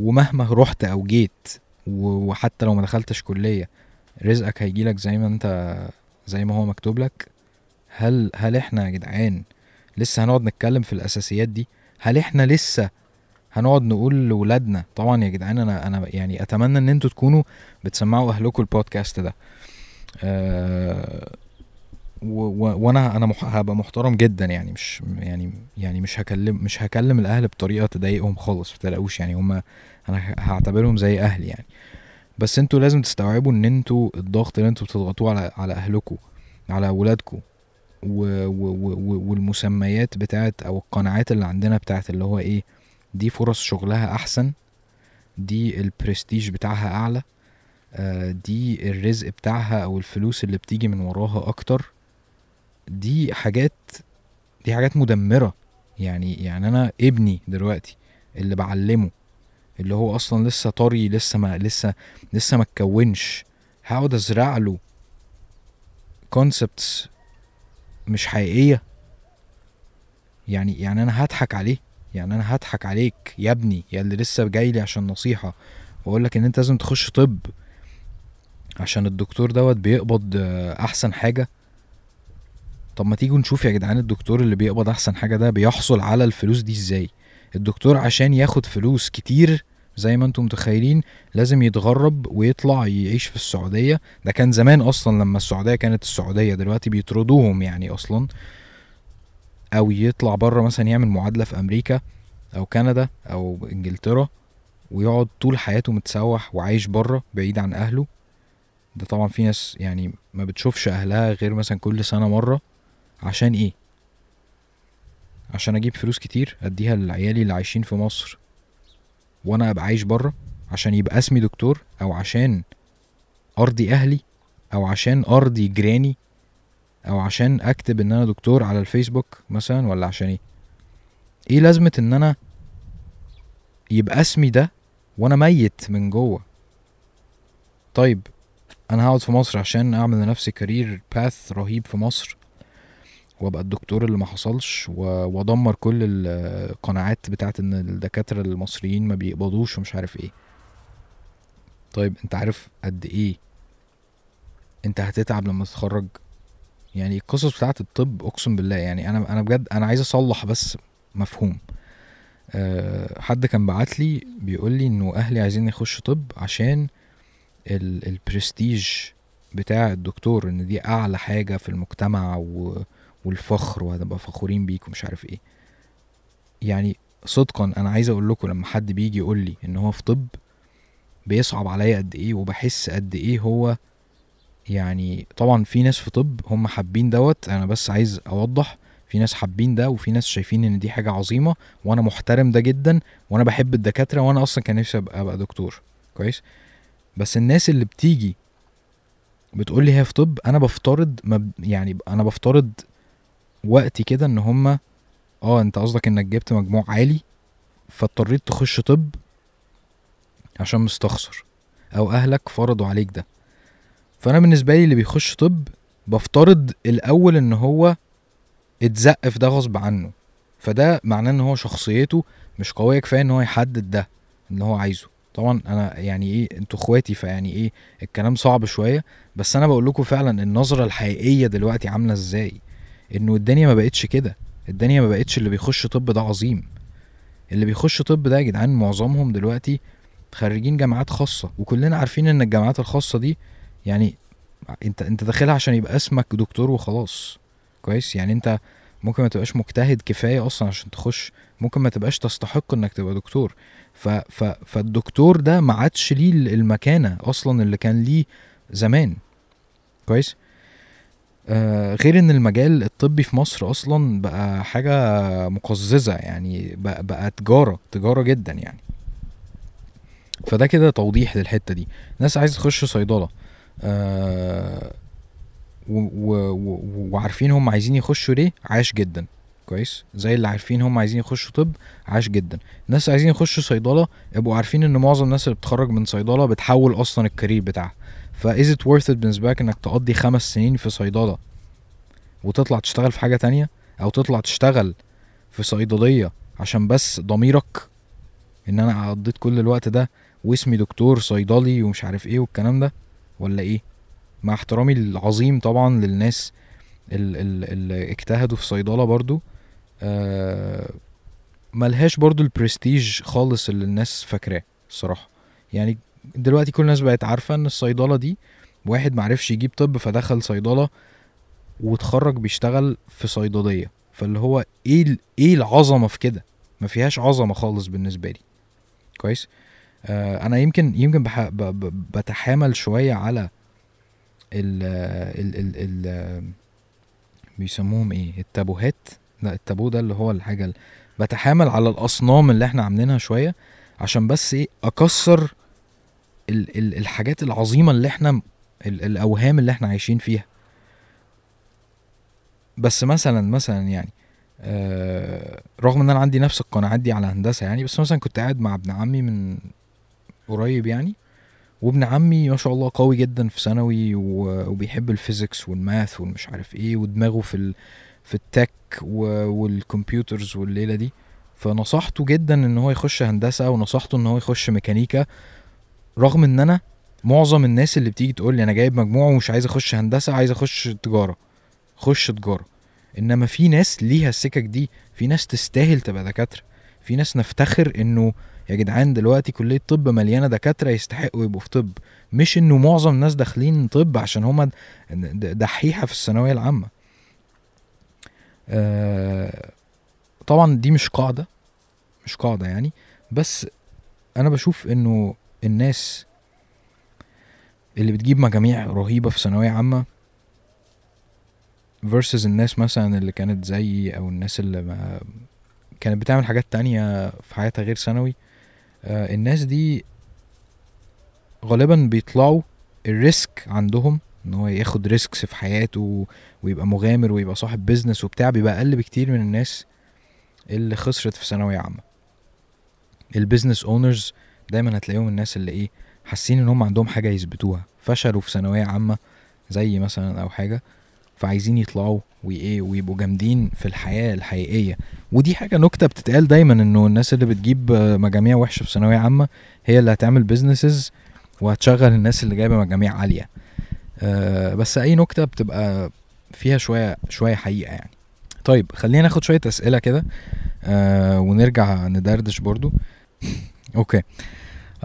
ومهما رحت أو جيت وحتى لو ما دخلتش كلية رزقك هيجيلك زي ما أنت زي ما هو مكتوب لك. هل هل إحنا يا جدعان لسه هنقعد نتكلم في الأساسيات دي؟ هل إحنا لسه هنقعد نقول لولادنا؟ طبعا يا جدعان أنا أنا يعني أتمنى إن أنتوا تكونوا بتسمعوا اهلكم البودكاست ده. أه وأنا أنا هبقى محترم جدا يعني مش يعني يعني مش هكلم مش هكلم الأهل بطريقة تضايقهم خالص متقلقوش يعني هما أنا هعتبرهم زي أهلي يعني. بس أنتوا لازم تستوعبوا ان أنتوا الضغط اللي أنتوا بتضغطوه على على اهلكم على اولادكم و و و والمسميات بتاعت أو القناعات اللي عندنا بتاعت اللي هو إيه دي فرص شغلها احسن دي البرستيج بتاعها اعلى آه، دي الرزق بتاعها أو الفلوس اللي بتيجي من وراها أكتر دي حاجات دي حاجات مدمرة. يعني يعني أنا ابني دلوقتي اللي بعلمه اللي هو أصلا لسه طري لسه ما لسه لسه ما اتكونش. هقعد ازرع له كونسبتس مش حقيقية؟ يعني يعني أنا هضحك عليه. يعني أنا هضحك عليك يا ابني يا اللي لسه جاي لي عشان نصيحة. واقول لك إن أنت لازم تخش طب. عشان الدكتور دوت بيقبض آه، أحسن حاجة. طب ما تيجوا نشوف يا جدعان الدكتور اللي بيقبض أحسن حاجة ده بيحصل على الفلوس دي إزاي؟ الدكتور عشان ياخد فلوس كتير زي ما أنتم متخيلين لازم يتغرب ويطلع يعيش في السعودية. ده كان زمان أصلا لما السعودية كانت السعودية دلوقتي بيطردوهم يعني أصلا. أو يطلع بره مثلا يعمل معادلة في أمريكا أو كندا أو إنجلترا ويقعد طول حياته متسوح وعايش بره بعيد عن أهله. ده طبعا في ناس يعني ما بتشوفش أهلها غير مثلا كل سنة مرة. عشان إيه؟ عشان أجيب فلوس كتير أديها لعيالي اللي عايشين في مصر. وأنا أبقى عايش بره عشان يبقى اسمي دكتور أو عشان أرضي أهلي أو عشان أرضي جيراني أو عشان أكتب إن أنا دكتور على الفيسبوك مثلا ولا عشان إيه؟ إيه لازمة إن أنا يبقى اسمي ده وأنا ميت من جوه؟ طيب أنا هقعد في مصر عشان أعمل لنفسي كارير باث رهيب في مصر؟ وابقى الدكتور اللي ما حصلش وادمر كل القناعات بتاعت إن الدكاترة المصريين ما بيقبضوش ومش عارف إيه. طيب أنت عارف قد إيه أنت هتتعب لما تتخرج؟ يعني القصص بتاعت الطب أقسم بالله يعني أنا أنا بجد أنا عايز أصلح بس مفهوم. أه حد كان بعت لي بيقول لي إنه أهلي عايزين يخش طب عشان ال- البرستيج بتاع الدكتور إن دي أعلى حاجة في المجتمع و والفخر وهنبقى فخورين بيك ومش عارف إيه. يعني صدقا أنا عايز أقول لكم لما حد بيجي يقول لي إن هو في طب بيصعب عليا قد إيه وبحس قد إيه هو يعني طبعا في ناس في طب هم حابين دوت أنا بس عايز أوضح في ناس حابين ده وفي ناس شايفين إن دي حاجة عظيمة وأنا محترم ده جدا وأنا بحب الدكاترة وأنا أصلا كان نفسي ابقى, أبقى دكتور. كويس؟ بس الناس اللي بتيجي بتقول لي هي في طب أنا بفترض مب... يعني أنا بفترض وقتي كده إن هما آه أنت قصدك إنك جبت مجموع عالي فاضطريت تخش طب عشان مستخسر أو أهلك فرضوا عليك ده. فأنا بالنسبة لي اللي بيخش طب بفترض الأول إن هو اتزق في ده غصب عنه. فده معناه إن هو شخصيته مش قوية كفاية إن هو يحدد ده اللي هو عايزه. طبعا أنا يعني إيه أنتوا إخواتي فيعني إيه الكلام صعب شوية بس أنا بقول لكم فعلا النظرة الحقيقية دلوقتي عاملة إزاي. إنه الدنيا ما بقتش كده. الدنيا ما بقتش اللي بيخش طب ده عظيم. اللي بيخش طب ده يا جدعان معظمهم دلوقتي خريجين جامعات خاصة. وكلنا عارفين إن الجامعات الخاصة دي يعني أنت أنت داخلها عشان يبقى اسمك دكتور وخلاص. كويس؟ يعني أنت ممكن ما تبقاش مجتهد كفاية أصلا عشان تخش. ممكن ما تبقاش تستحق إنك تبقى دكتور. ف ف فالدكتور ده ما عادش ليه المكانة أصلا اللي كان ليه زمان. كويس؟ غير إن المجال الطبي في مصر أصلا بقى حاجة مقززة يعني بقى, بقى تجارة تجارة جدا يعني. فده كده توضيح للحتة دي. ناس عايزة تخش صيدلة. آه وعارفين هم عايزين يخشوا ليه؟ عاش جدا. كويس؟ زي اللي عارفين هم عايزين يخشوا طب عاش جدا. الناس عايزين يخشوا صيدلة يبقوا عارفين إن معظم الناس اللي بتخرج من صيدلة بتحول أصلا الكارير بتاعها. فاز إت it بالنسبة لك إنك تقضي خمس سنين في صيدلة وتطلع تشتغل في حاجة تانية أو تطلع تشتغل في صيدلية عشان بس ضميرك إن أنا قضيت كل الوقت ده واسمي دكتور صيدلي ومش عارف إيه والكلام ده ولا إيه؟ مع احترامي العظيم طبعا للناس اللي اجتهدوا في صيدلة برضو آه ملهاش برضو البرستيج خالص اللي الناس فاكراه الصراحة. يعني دلوقتي كل الناس بقت عارفة إن الصيدلة دي واحد معرفش يجيب طب فدخل صيدلة واتخرج بيشتغل في صيدلية. فاللي هو إيه إيه العظمة في كده؟ ما فيهاش عظمة خالص بالنسبة لي. كويس؟ آه أنا يمكن يمكن بح... ب... ب... بتحامل شوية على ال ال ال, ال... بيسموهم إيه؟ التابوهات؟ لا التابو ده اللي هو الحاجة اللي بتحامل على الأصنام اللي إحنا عاملينها شوية عشان بس إيه؟ أكسر ال ال الحاجات العظيمة اللي إحنا ال الأوهام اللي إحنا عايشين فيها. بس مثلا مثلا يعني آه رغم إن أنا عندي نفس القناعات دي على هندسة يعني بس مثلا كنت قاعد مع ابن عمي من قريب يعني وابن عمي ما شاء الله قوي جدا في ثانوي وبيحب ال physics وال math والمش عارف إيه ودماغه في ال في التك وال computers والليلة دي. فنصحته جدا إن هو يخش هندسة ونصحته إن هو يخش ميكانيكا رغم إن أنا معظم الناس اللي بتيجي تقول لي أنا جايب مجموع ومش عايز أخش هندسة عايز أخش تجارة. خش تجارة. إنما في ناس ليها السكك دي في ناس تستاهل تبقى دكاترة. في ناس نفتخر إنه يا جدعان دلوقتي كلية طب مليانة دكاترة يستحقوا يبقوا في طب. مش إنه معظم الناس داخلين طب عشان هما دحيحة في الثانوية العامة. آه طبعا دي مش قاعدة مش قاعدة يعني. بس أنا بشوف إنه الناس اللي بتجيب مجاميع رهيبة في ثانوية عامة versus الناس مثلا اللي كانت زيي أو الناس اللي ما كانت بتعمل حاجات تانية في حياتها غير ثانوي آه الناس دي غالبا بيطلعوا ال risk عندهم إن هو ياخد risks في حياته ويبقى مغامر ويبقى صاحب business وبتاع بيبقى أقل بكتير من الناس اللي خسرت في ثانوية عامة. ال business owners دايما هتلاقيهم الناس اللي إيه حاسين إن هم عندهم حاجة يثبتوها فشلوا في ثانوية عامة زي مثلا أو حاجة فعايزين يطلعوا وايه ويبقوا جامدين في الحياة الحقيقية. ودي حاجة نكتة بتتقال دايما إنه الناس اللي بتجيب مجاميع وحشة في ثانوية عامة هي اللي هتعمل businesses وهتشغل الناس اللي جايبة مجاميع عالية. أه بس أي نكتة بتبقى فيها شوية شوية حقيقة يعني. طيب خلينا ناخد شوية أسئلة كده أه ونرجع ندردش برضو. [LAUGHS] أوكي.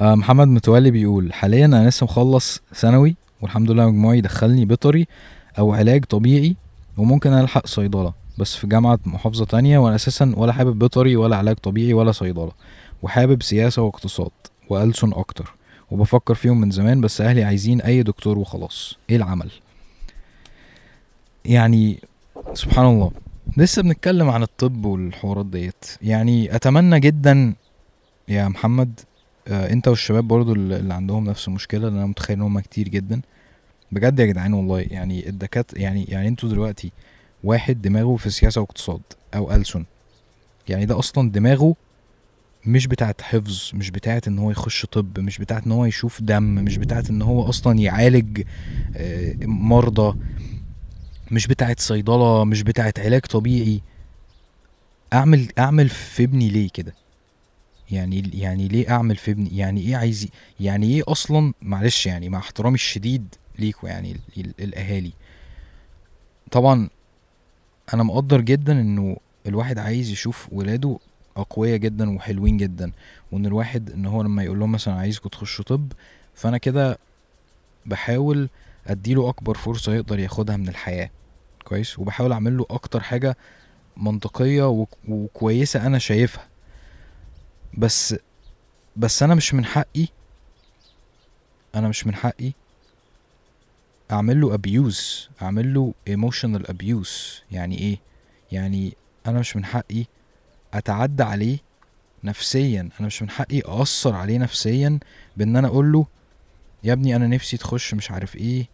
محمد متولي بيقول حاليا أنا لسه مخلص ثانوي والحمد لله مجموعي دخلني بيطري أو علاج طبيعي وممكن ألحق صيدلة. بس في جامعة محافظة تانية وأنا أساسا ولا حابب بيطري ولا علاج طبيعي ولا صيدلة. وحابب سياسة واقتصاد وألسن أكتر. وبفكر فيهم من زمان بس أهلي عايزين أي دكتور وخلاص. إيه العمل؟ يعني سبحان الله. لسه بنتكلم عن الطب والحوارات ديت. يعني أتمنى جدا يا محمد آه انت والشباب برضو اللي عندهم نفس المشكلة لأن أنا متخيل ان هم كتير جدا. بجد يا جدعان والله يعني الدكاتره يعني يعني أنتوا دلوقتي واحد دماغه في سياسة واقتصاد أو ألسن يعني ده أصلا دماغه مش بتاعت حفظ مش بتاعت ان هو يخش طب مش بتاعت ان هو يشوف دم مش بتاعت ان هو أصلا يعالج مرضى مش بتاعت صيدلة مش بتاعت علاج طبيعي. اعمل اعمل في ابني ليه كده؟ يعني يعني ليه أعمل في ابني يعني إيه عايز يعني إيه أصلا معلش يعني مع احترامي الشديد ليكوا يعني الأهالي. طبعا أنا مقدر جدا إنه الواحد عايز يشوف ولاده أقوياء جدا وحلوين جدا وإن الواحد إن هو لما يقول لهم مثلا عايزكم تخشوا طب فأنا كده بحاول أديله أكبر فرصة يقدر ياخدها من الحياة. كويس؟ وبحاول أعمل له أكتر حاجة منطقية وكويسة أنا شايفها. بس بس أنا مش من حقي أنا مش من حقي أعمل له abuse أعمل له emotional abuse يعني إيه؟ يعني أنا مش من حقي أتعدى عليه نفسيا. أنا مش من حقي اثر عليه نفسيا بإن أنا أقول له يا ابني أنا نفسي تخش مش عارف إيه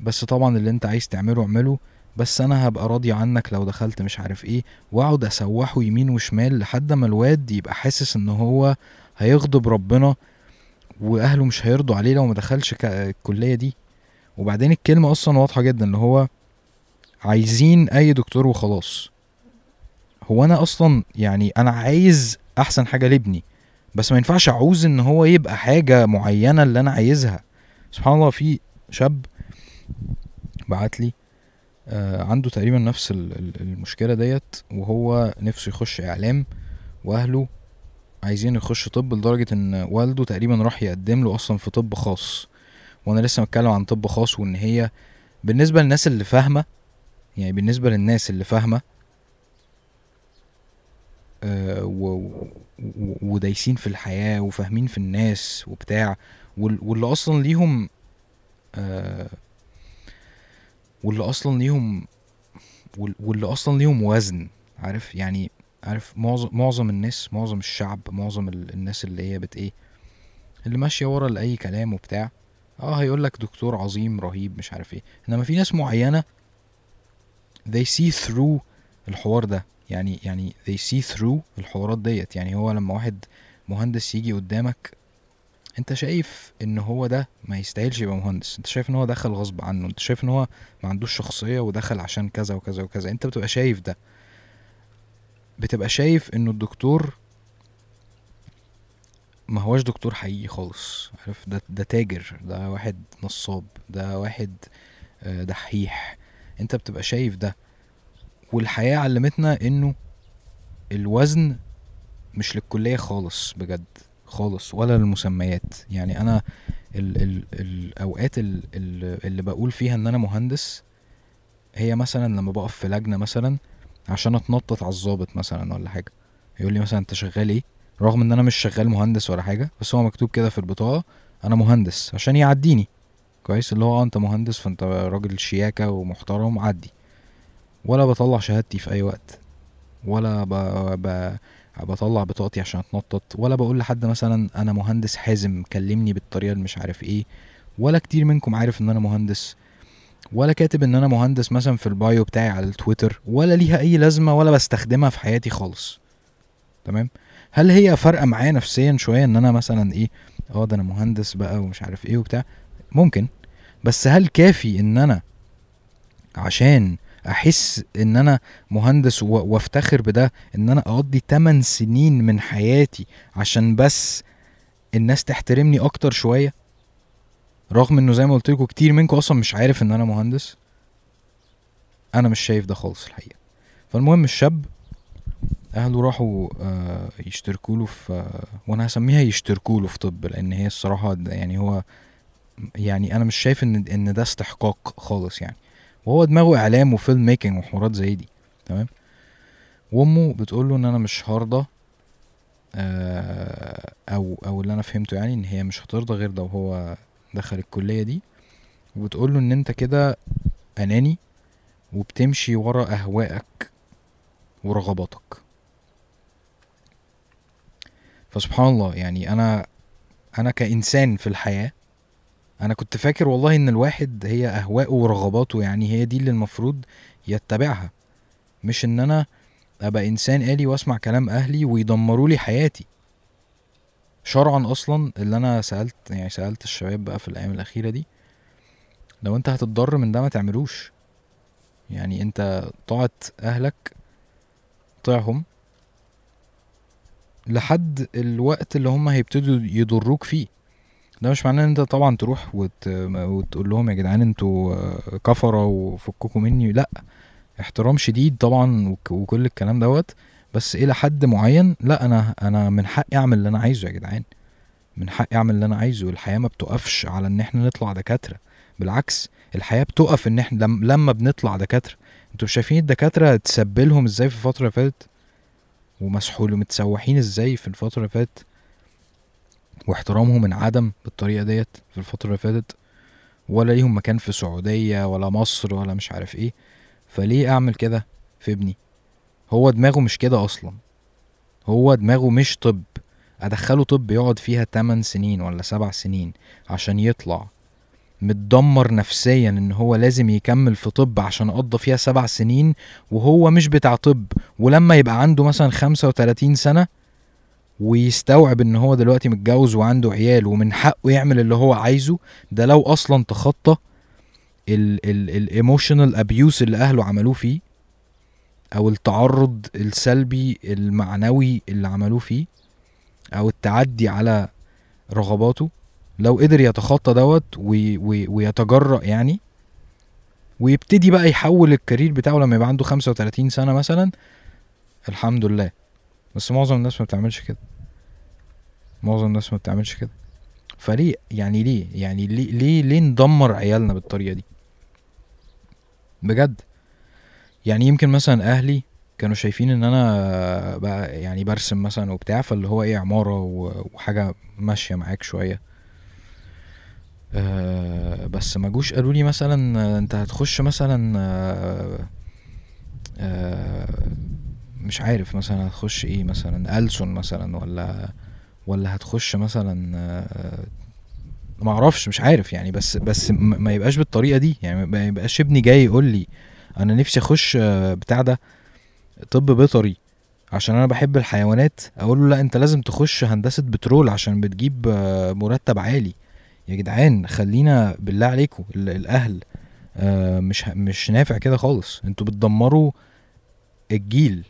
بس طبعا اللي أنت عايز تعمله اعمله. بس أنا هبقى راضي عنك لو دخلت مش عارف إيه وأقعد أسوحه يمين وشمال لحد ما الواد يبقى حاسس إن هو هيغضب ربنا وأهله مش هيرضوا عليه لو ما دخلش الكلية دي. وبعدين الكلمة أصلا واضحة جدا اللي هو عايزين أي دكتور وخلاص. هو أنا أصلا يعني أنا عايز أحسن حاجة لابني بس ما ينفعش أعوز إن هو يبقى حاجة معينة اللي أنا عايزها. سبحان الله في شاب بعت لي عنده تقريبا نفس ال- ال- المشكلة ديت وهو نفسه يخش إعلام وأهله عايزين يخش طب لدرجة إن والده تقريبا راح يقدم له أصلا في طب خاص. وأنا لسه متكلم عن طب خاص وإن هي بالنسبة للناس اللي فاهمة يعني بالنسبة للناس اللي فاهمة آه، ودايسين في الحياة وفاهمين في الناس وبتاع وال- واللي أصلا ليهم آه، واللي أصلا ليهم وال- واللي أصلا ليهم وزن عارف؟ يعني عارف؟ معظم معظم الناس معظم الشعب معظم ال- الناس اللي هي بت إيه اللي ماشية ورا لأي كلام وبتاع آه هيقول لك دكتور عظيم رهيب مش عارف إيه. إنما في ناس معينة they see through الحوار ده. يعني يعني they see through الحوارات ديت. يعني هو لما واحد مهندس يجي قدامك انت شايف ان هو ده ما يستاهلش يبقى مهندس؟ انت شايف ان هو دخل غصب عنه؟ انت شايف ان هو ما عندوش شخصية ودخل عشان كذا وكذا وكذا؟ انت بتبقى شايف ده. بتبقى شايف انه الدكتور ما هوش دكتور حقيقي خالص. عارف؟ ده ده تاجر ده واحد نصاب ده واحد آه، دحيح. انت بتبقى شايف ده. والحياة علمتنا انه الوزن مش للكلية خالص بجد. خالص ولا للمسميات. يعني أنا ال ال الأوقات ال ال اللي بقول فيها إن أنا مهندس هي مثلا لما بقف في لجنة مثلا عشان أتنطط على الظابط مثلا ولا حاجة. يقول لي مثلا أنت شغال إيه؟ رغم إن أنا مش شغال مهندس ولا حاجة بس هو مكتوب كده في البطاقة أنا مهندس عشان يعديني. كويس؟ اللي هو آه أنت مهندس فأنت راجل شياكة ومحترم عدي. ولا بطلع شهادتي في أي وقت. ولا ب... ب... بطلع بطاقتي عشان اتنطط ولا بقول لحد مثلا أنا مهندس حازم كلمني بالطريقة اللي مش عارف إيه ولا كتير منكم عارف إن أنا مهندس ولا كاتب إن أنا مهندس مثلا في البايو بتاعي على التويتر ولا ليها أي لازمة ولا بستخدمها في حياتي خالص. تمام؟ هل هي فارقة معايا نفسيا شوية إن أنا مثلا إيه آه ده أنا مهندس بقى ومش عارف إيه وبتاع؟ ممكن. بس هل كافي إن أنا عشان أحس إن أنا مهندس وأفتخر بده إن أنا أقضي 8 سنين من حياتي عشان بس الناس تحترمني أكتر شوية؟ رغم إنه زي ما قلت لكم كتير منكم أصلا مش عارف إن أنا مهندس. أنا مش شايف ده خالص الحقيقة. فالمهم الشاب أهله راحوا آه، يشتركوا له في وأنا هسميها يشتركوا له في طب لأن هي الصراحة يعني هو يعني أنا مش شايف إن إن ده استحقاق خالص يعني. وهو دماغه إعلام وفيلم ميكنج وحوارات زي دي. تمام؟ وأمه بتقول له إن أنا مش هرضى آه، أو أو اللي أنا فهمته يعني إن هي مش هترضى غير لو هو دخل الكلية دي. وبتقول له إن أنت كده أناني وبتمشي ورا اهوائك ورغباتك. فسبحان الله يعني أنا أنا كإنسان في الحياة أنا كنت فاكر والله إن الواحد هي أهواءه ورغباته يعني هي دي اللي المفروض يتبعها. مش إن أنا أبقى إنسان آلي وأسمع كلام أهلي ويدمروا لي حياتي. شرعا أصلا اللي أنا سألت يعني سألت الشباب بقى في الأيام الأخيرة دي لو أنت هتتضر من ده ما تعملوش. يعني أنت طاعت أهلك طيعهم لحد الوقت اللي هم هيبتدوا يضروك فيه. ده مش معناه إن أنت طبعا تروح وت... وتقول لهم يا جدعان أنتوا آه، كفرة وفككوا مني. لأ احترام شديد طبعا وك... وكل الكلام دوت. بس إلى حد معين لأ أنا أنا من حقي أعمل اللي أنا عايزه يا جدعان. من حقي أعمل اللي أنا عايزه. الحياة ما بتقفش على إن إحنا نطلع دكاترة. بالعكس الحياة بتقف إن إحنا لم... لما بنطلع دكاترة. أنتوا شايفين الدكاترة تسبلهم إزاي في الفترة اللي فاتت؟ ومسحول ومتسوحين إزاي في الفترة اللي فاتت؟ واحترامهم انعدم بالطريقة ديت في الفترة اللي فاتت ولا ليهم مكان في السعودية ولا مصر ولا مش عارف إيه. فليه اعمل كده في ابني؟ هو دماغه مش كده أصلا. هو دماغه مش طب. ادخله طب يقعد فيها 8 سنين ولا 7 سنين عشان يطلع. متدمر نفسيا ان هو لازم يكمل في طب عشان قضى فيها سبع سنين وهو مش بتاع طب. ولما يبقى عنده مثلا 35 سنة ويستوعب إن هو دلوقتي متجوز وعنده عيال ومن حقه يعمل اللي هو عايزه ده لو أصلا تخطى ال emotional abuse اللي أهله عملوه فيه أو التعرض السلبي المعنوي اللي عملوه فيه أو التعدي على رغباته لو قدر يتخطى دوت ويتجرأ يعني ويبتدي بقى يحول ال career بتاعه لما يبقى عنده 35 سنة مثلا الحمد لله. بس معظم الناس ما بتعملش كده. معظم الناس ما بتعملش كده. فليه يعني ليه؟ يعني ليه ليه, ليه ندمر عيالنا بالطريقة دي؟ بجد. يعني يمكن مثلا أهلي كانوا شايفين إن أنا بقى يعني برسم مثلا وبتاع فاللي هو إيه عمارة وحاجة ماشية معاك شوية. أه بس ما جوش قالوا لي مثلا أنت هتخش مثلا أه أه مش عارف مثلا هتخش إيه مثلا ألسن مثلا ولا ولا هتخش مثلا أه ما أعرفش مش عارف يعني بس بس ما يبقاش بالطريقة دي يعني ما يبقاش ابني جاي يقول لي أنا نفسي أخش آه، بتاع ده طب بيطري عشان أنا بحب الحيوانات أقول له لا أنت لازم تخش هندسة بترول عشان بتجيب آه، مرتب عالي. يا جدعان خلينا بالله عليكم الأهل آه، مش مش نافع كده خالص. أنتوا بتدمروا الجيل.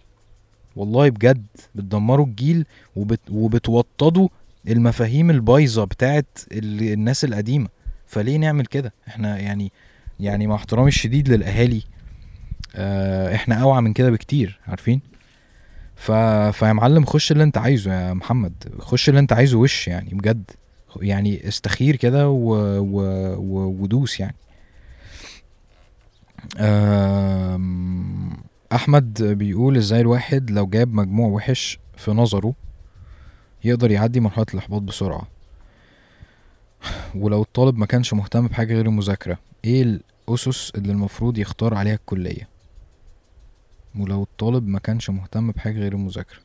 والله بجد بتدمروا الجيل وبت وبتوطدوا المفاهيم البايظة بتاعت الناس القديمة. فليه نعمل كده؟ إحنا يعني يعني مع احترامي الشديد للأهالي آه إحنا أوعى من كده بكتير عارفين؟ ف... فيا معلم خش اللي أنت عايزه يا محمد خش اللي أنت عايزه وش يعني بجد. يعني استخير كده و... و... و... ودوس يعني. أحمد بيقول إزاي الواحد لو جاب مجموع وحش في نظره يقدر يعدي مرحلة الإحباط بسرعة؟ ولو الطالب ما كانش مهتم بحاجة غير المذاكرة إيه الأسس اللي المفروض يختار عليها الكلية؟ ولو الطالب ما كانش مهتم بحاجة غير المذاكرة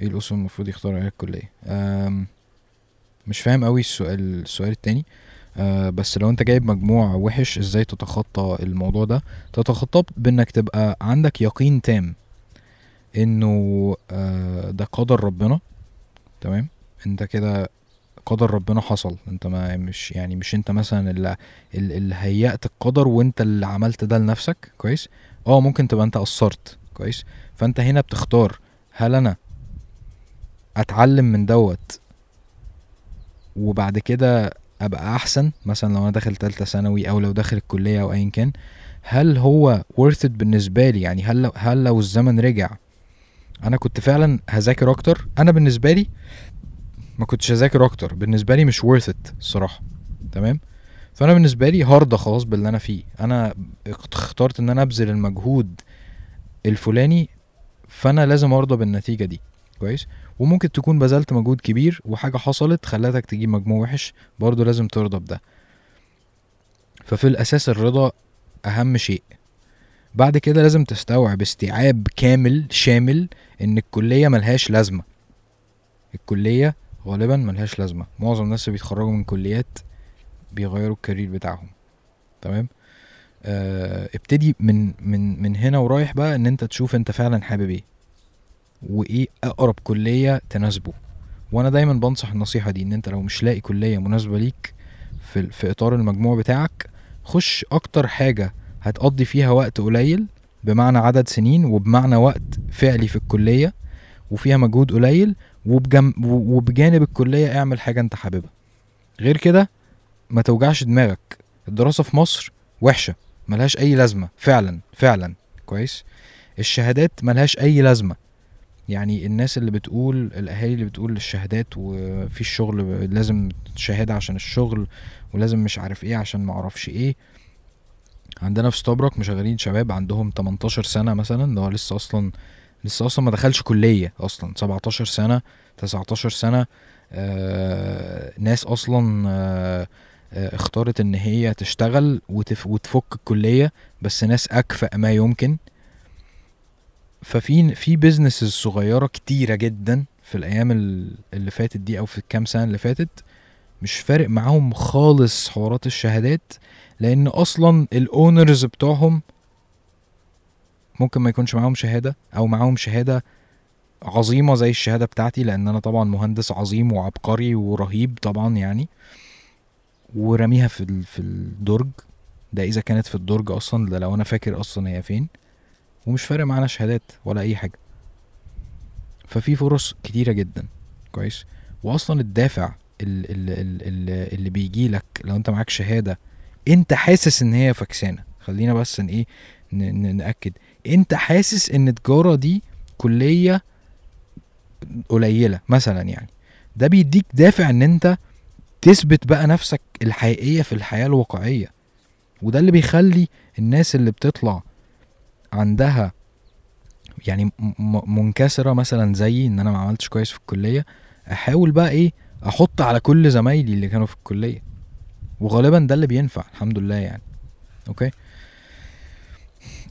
إيه الأسس المفروض يختار عليها الكلية؟ مش فاهم قوي السؤال السؤال التاني. آه بس لو انت جايب مجموع وحش إزاي تتخطى الموضوع ده؟ تتخطاه بانك تبقى عندك يقين تام انه آه ده قدر ربنا تمام؟ انت كده قدر ربنا حصل. انت ما مش يعني مش انت مثلا اللي, اللي هيأت القدر وانت اللي عملت ده لنفسك كويس؟ آه ممكن تبقى انت قصرت كويس؟ فانت هنا بتختار هل أنا اتعلم من دوت وبعد كده أبقى أحسن مثلا لو أنا داخل تالتة ثانوي أو لو داخل الكلية أو ايا كان هل هو worth it بالنسبة لي؟ يعني هل لو هل لو الزمن رجع أنا كنت فعلا هذاكر أكتر؟ أنا بالنسبة لي ما كنتش هذاكر أكتر. بالنسبة لي مش worth it الصراحة. تمام؟ فأنا بالنسبة لي هرضى خلاص باللي أنا فيه. أنا اخترت إن أنا أبذل المجهود الفلاني فأنا لازم أرضى بالنتيجة دي. كويس؟ وممكن تكون بذلت مجهود كبير وحاجة حصلت خلتك تجيب مجموع وحش برضه لازم ترضى بده. ففي الأساس الرضا أهم شيء. بعد كده لازم تستوعب استيعاب كامل شامل إن الكلية ملهاش لازمة. الكلية غالبا ملهاش لازمة. معظم الناس اللي بيتخرجوا من كليات بيغيروا الكارير بتاعهم. تمام؟ آه ابتدي من من من هنا ورايح بقى إن أنت تشوف أنت فعلا حابب إيه. وإيه أقرب كلية تناسبه. وأنا دايما بنصح النصيحة دي إن أنت لو مش لاقي كلية مناسبة ليك في في إطار المجموع بتاعك خش أكتر حاجة هتقضي فيها وقت قليل بمعنى عدد سنين وبمعنى وقت فعلي في الكلية وفيها مجهود قليل وبجانب الكلية اعمل حاجة أنت حاببها. غير كده ما توجعش دماغك. الدراسة في مصر وحشة ملهاش أي لازمة. فعلا فعلا. كويس؟ الشهادات ملهاش أي لازمة. يعني الناس اللي بتقول الأهالي اللي بتقول الشهادات وفي الشغل لازم شهادة عشان الشغل ولازم مش عارف إيه عشان معرفش إيه. عندنا في ستوبرك مشغلين شباب عندهم 18 سنة مثلا اللي هو لسه أصلا لسه أصلا ما دخلش كلية أصلا 17 سنة 19 سنة. آه ناس أصلا آه آه اختارت إن هي تشتغل وتف وتفك الكلية بس ناس أكفأ ما يمكن. ففي في businesses صغيرة كتيرة جدا في الأيام اللي فاتت دي أو في الكام سنة اللي فاتت مش فارق معاهم خالص حوارات الشهادات لأن أصلا الاونرز بتوعهم ممكن ما يكونش معاهم شهادة أو معاهم شهادة عظيمة زي الشهادة بتاعتي لأن أنا طبعا مهندس عظيم وعبقري ورهيب طبعا يعني ورميها في في الدرج. ده إذا كانت في الدرج أصلا ده لو أنا فاكر أصلا هي فين. ومش فارق معانا شهادات ولا أي حاجة. ففي فرص كتيرة جدا. كويس؟ واصلا الدافع اللي, اللي, اللي بيجي لك لو أنت معاك شهادة أنت حاسس إن هي فكسانه خلينا بس ان إيه نأكد. أنت حاسس إن تجارة دي كلية قليلة مثلا يعني. ده بيديك دافع إن أنت تثبت بقى نفسك الحقيقية في الحياة الواقعية. وده اللي بيخلي الناس اللي بتطلع عندها يعني منكسرة مثلا زيي إن أنا ما عملتش كويس في الكلية أحاول بقى إيه أحط على كل زمايلي اللي كانوا في الكلية. وغالبا ده اللي بينفع الحمد لله يعني. أوكي؟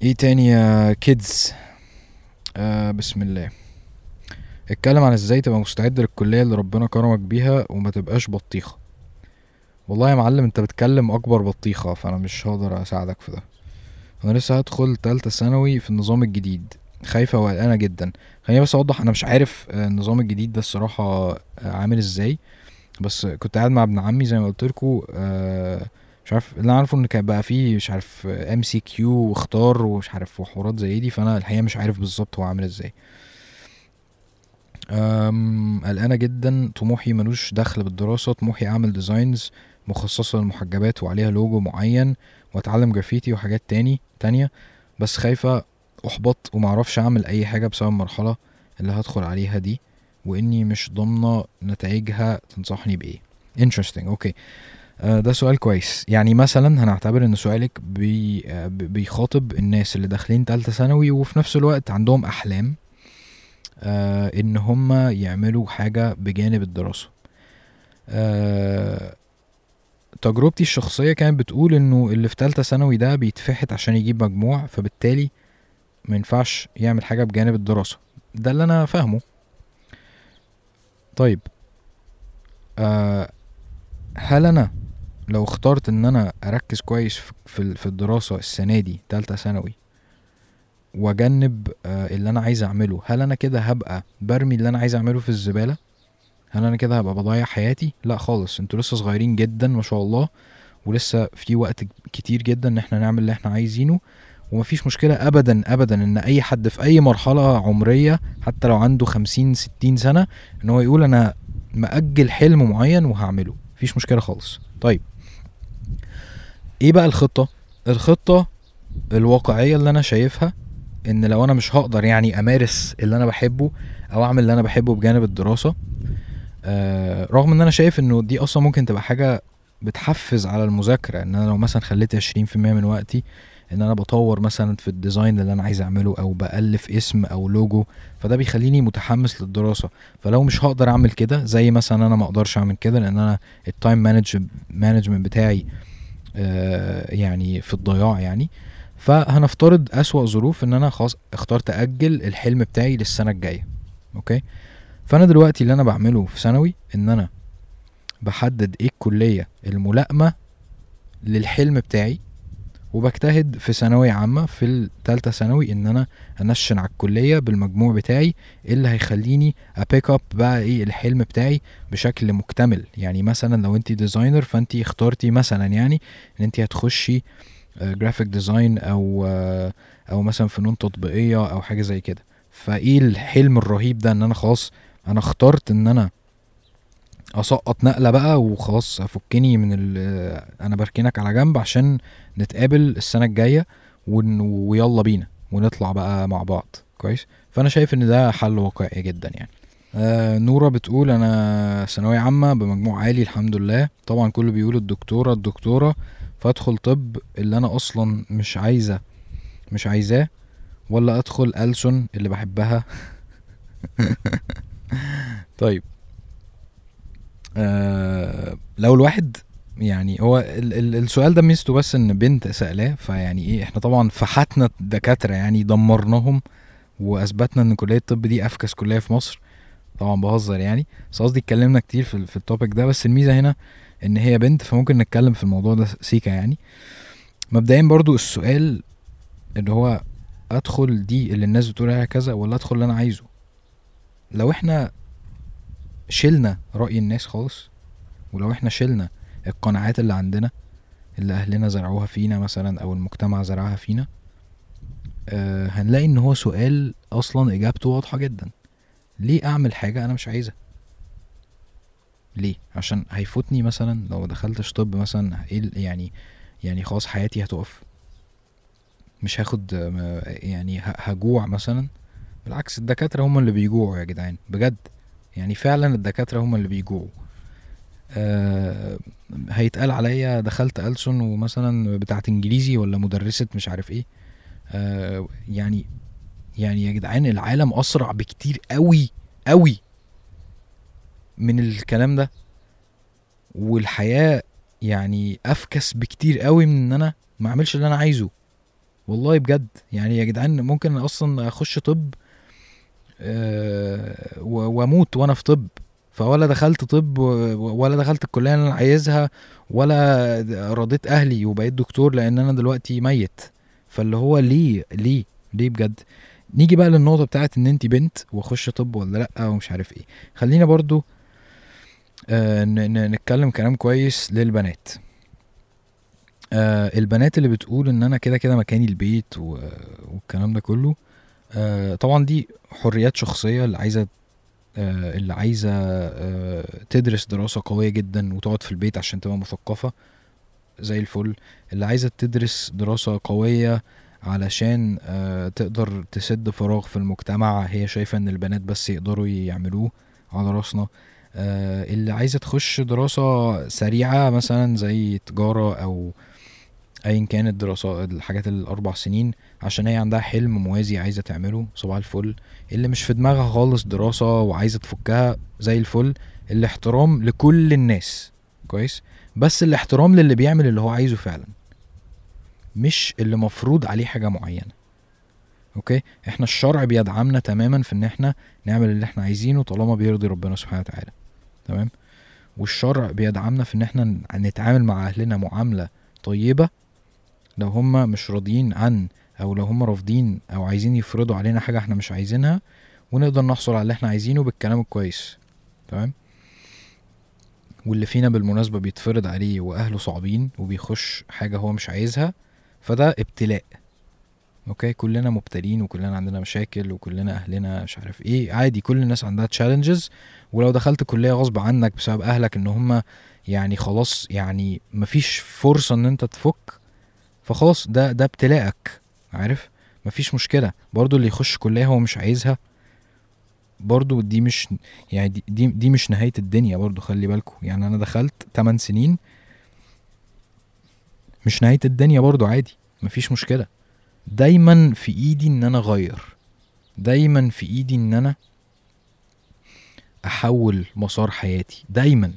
إيه تاني يا كيدز آه بسم الله. اتكلم عن إزاي تبقى مستعد للكلية اللي ربنا كرمك بيها وما تبقاش بطيخة. والله يا معلم أنت بتكلم أكبر بطيخة فأنا مش هقدر أساعدك في ده. أنا لسه هدخل تالتة ثانوي في النظام الجديد. خايفة وقلقانة جدا. خليني بس أوضح أنا مش عارف آه، النظام الجديد ده الصراحة آه، عامل إزاي. بس كنت قاعد مع ابن عمي زي ما قلت لكم آه، مش عارف اللي أنا عارفه إن كان بقى فيه مش عارف MCQ واختار ومش عارف وحوارات زي دي فأنا الحقيقة مش عارف بالظبط هو عامل إزاي. قلقانة جدا. طموحي ملوش دخل بالدراسة. طموحي أعمل designs مخصصة للمحجبات وعليها لوجو معين. واتعلم جرافيتي وحاجات تاني تانية. بس خايفة أحبط ومعرفش أعمل أي حاجة بسبب المرحله اللي هدخل عليها دي وإني مش ضامنة نتائجها تنصحني بإيه. Interesting. okay آه ده سؤال كويس. يعني مثلا هنعتبر إن سؤالك بي آه بيخاطب الناس اللي داخلين تالتة ثانوي وفي نفس الوقت عندهم أحلام آه إن هم يعملوا حاجة بجانب الدراسة. تجربتي الشخصية كانت بتقول إنه اللي في تالتة ثانوي ده بيتفحت عشان يجيب مجموع فبالتالي ما ينفعش يعمل حاجة بجانب الدراسة. ده اللي أنا فاهمه. طيب آه هل أنا لو اخترت إن أنا أركز كويس في في الدراسة السنة دي تالتة ثانوي وأجنب آه اللي أنا عايز أعمله هل أنا كده هبقى برمي اللي أنا عايز أعمله في الزبالة؟ هل أنا كده هبقى بضيع حياتي؟ لا خالص أنتوا لسه صغيرين جدا ما شاء الله ولسه في وقت كتير جدا إن إحنا نعمل اللي إحنا عايزينه ومفيش مشكلة أبدا أبدا إن أي حد في أي مرحلة عمرية حتى لو عنده خمسين ستين سنة إن هو يقول أنا مأجل حلم معين وهعمله. مفيش مشكلة خالص. طيب. إيه بقى الخطة؟ الخطة الواقعية اللي أنا شايفها إن لو أنا مش هقدر يعني أمارس اللي أنا بحبه أو أعمل اللي أنا بحبه بجانب الدراسة آه رغم إن أنا شايف إنه دي أصلا ممكن تبقى حاجة بتحفز على المذاكرة إن أنا لو مثلا خليت عشرين في المية من وقتي إن أنا بطور مثلا في ال design اللي أنا عايز أعمله أو بألف اسم أو لوجو فده بيخليني متحمس للدراسة. فلو مش هقدر أعمل كده زي مثلا أنا ما أقدرش أعمل كده لأن أنا ال time management بتاعي آه يعني في الضياع يعني. فهنفترض أسوأ ظروف إن أنا خلاص اخترت أجل الحلم بتاعي للسنة الجاية Okay؟ فأنا دلوقتي اللي أنا بعمله في ثانوي إن أنا بحدد إيه الكلية الملائمة للحلم بتاعي وبجتهد في ثانوية عامة في التالتة ثانوي إن أنا أنشن على الكلية بالمجموع بتاعي اللي هيخليني أ pick up بقى إيه الحلم بتاعي بشكل مكتمل. يعني مثلا لو انت designer فانت اخترتي مثلا يعني إن انت هتخشي graphic design أو آه، أو مثلا فنون تطبيقية أو حاجة زي كده. فإيه الحلم الرهيب ده إن أنا خلاص أنا اخترت إن أنا أسقط نقلة بقى وخلاص أفكني من أنا بركنك على جنب عشان نتقابل السنة الجاية ويلا بينا ونطلع بقى مع بعض. كويس؟ فأنا شايف إن ده حل واقعي جدا يعني. آه نورة بتقول أنا ثانوية عامة بمجموع عالي الحمد لله. طبعا كله بيقول الدكتورة الدكتورة. فأدخل طب اللي أنا أصلا مش عايزة مش عايزاه ولا أدخل ألسن اللي بحبها. [LAUGHS] [LAUGHS] طيب. آه لو الواحد يعني هو ال ال السؤال ده ميزته بس إن بنت سألاه فيعني إيه إحنا طبعا فحتنا الدكاترة يعني دمرناهم وأثبتنا إن كلية الطب دي أفكس كلية في مصر. طبعا بهزر يعني بس قصدي اتكلمنا كتير في, في ال topic ده بس الميزة هنا إن هي بنت فممكن نتكلم في الموضوع ده سيكا يعني. مبدئيا برضو السؤال اللي هو أدخل دي اللي الناس بتقول عليها كذا ولا أدخل اللي أنا عايزه؟ لو إحنا شلنا رأي الناس خالص ولو إحنا شلنا القناعات اللي عندنا اللي أهلنا زرعوها فينا مثلا أو المجتمع زرعها فينا آه هنلاقي إن هو سؤال أصلا إجابته واضحة جدا. ليه أعمل حاجة أنا مش عايزها؟ ليه؟ عشان هيفوتني مثلا لو دخلتش طب مثلا إيه يعني يعني خلاص حياتي هتقف. مش هاخد يعني هجوع مثلا. بالعكس الدكاترة هم اللي بيجوعوا يا جدعان بجد. يعني فعلا الدكاترة هم اللي بيجوعوا. آه هيتقال عليا دخلت ألسن ومثلا بتاعت إنجليزي ولا مدرسة مش عارف إيه. آه يعني يعني يا جدعان العالم أسرع بكتير قوي قوي من الكلام ده. والحياة يعني أفكس بكتير قوي من إن أنا ما أعملش اللي أنا عايزه. والله بجد. يعني يا جدعان ممكن أصلا أخش طب واموت وأنا في طب. فولا دخلت طب ولا دخلت الكلية اللي أنا عايزها ولا رضيت أهلي وبقيت دكتور لأن أنا دلوقتي ميت. فاللي هو ليه؟ ليه؟ ليه بجد؟ نيجي بقى للنقطة بتاعت إن انت بنت وأخش طب ولا لأ ومش عارف إيه. خلينا برضو آه نتكلم كلام كويس للبنات. آه البنات اللي بتقول إن أنا كده كده مكاني البيت والكلام ده كله آه طبعا دي حريات شخصية اللي عايزة آه اللي عايزة آه تدرس دراسة قوية جدا وتقعد في البيت عشان تبقى مثقفة. زي الفل. اللي عايزة تدرس دراسة قوية علشان آه تقدر تسد فراغ في المجتمع. هي شايفة إن البنات بس يقدروا يعملوه على راسنا. آه اللي عايزة تخش دراسة سريعة مثلا زي تجارة أو ايا كانت الدراسات الحاجات الأربع سنين عشان هي عندها حلم موازي عايزة تعمله صباح الفل. اللي مش في دماغها خالص دراسة وعايزة تفكها زي الفل. الاحترام لكل الناس. كويس؟ بس الاحترام للي بيعمل اللي هو عايزه فعلا. مش اللي مفروض عليه حاجة معينة. أوكي؟ إحنا الشرع بيدعمنا تماما في إن إحنا نعمل اللي إحنا عايزينه طالما بيرضي ربنا سبحانه وتعالى. تمام؟ والشرع بيدعمنا في إن إحنا نتعامل مع أهلنا معاملة طيبة لو هم مش راضيين عن أو لو هم رافضين أو عايزين يفرضوا علينا حاجة إحنا مش عايزينها ونقدر نحصل على اللي إحنا عايزينه بالكلام الكويس. تمام؟ واللي فينا بالمناسبة بيتفرض عليه وأهله صعبين وبيخش حاجة هو مش عايزها فده ابتلاء. okay؟ كلنا مبتلين وكلنا عندنا مشاكل وكلنا أهلنا مش عارف إيه. عادي كل الناس عندها challenges ولو دخلت كلية غصب عنك بسبب أهلك إن هم يعني خلاص يعني مفيش فرصة إن أنت تفك فخلاص ده ده ابتلاءك عارف؟ مفيش مشكلة. برضو اللي يخش كلية هو مش عايزها برضو دي مش يعني دي دي, دي مش نهاية الدنيا برضو خلي بالكم يعني أنا دخلت 8 سنين مش نهاية الدنيا برضو عادي مفيش مشكلة. دايما في إيدي إن أنا أغير. دايما في إيدي إن أنا أحول مسار حياتي. دايما.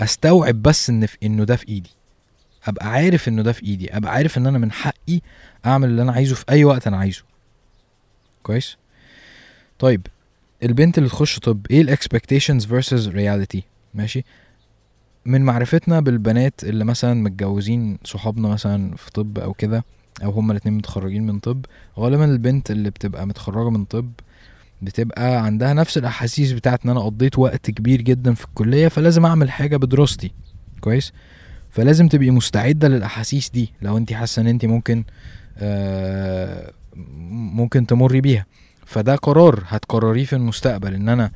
أستوعب بس إن في إنه ده في إيدي. أبقى عارف إنه ده في إيدي أبقى عارف إن أنا من حقي أعمل اللي أنا عايزه في أي وقت أنا عايزه. كويس؟ طيب البنت اللي تخش طب إيه ال expectations versus reality ماشي؟ من معرفتنا بالبنات اللي مثلا متجوزين صحابنا مثلا في طب أو كده أو هما الاتنين متخرجين من طب غالبا البنت اللي بتبقى متخرجة من طب بتبقى عندها نفس الأحاسيس بتاعت إن أنا قضيت وقت كبير جدا في الكلية فلازم أعمل حاجة بدراستي. كويس؟ فلازم تبقي مستعدة للأحاسيس دي لو انت حاسة ان انت ممكن آه ممكن تمري بيها. فده قرار هتقرريه في المستقبل ان أنا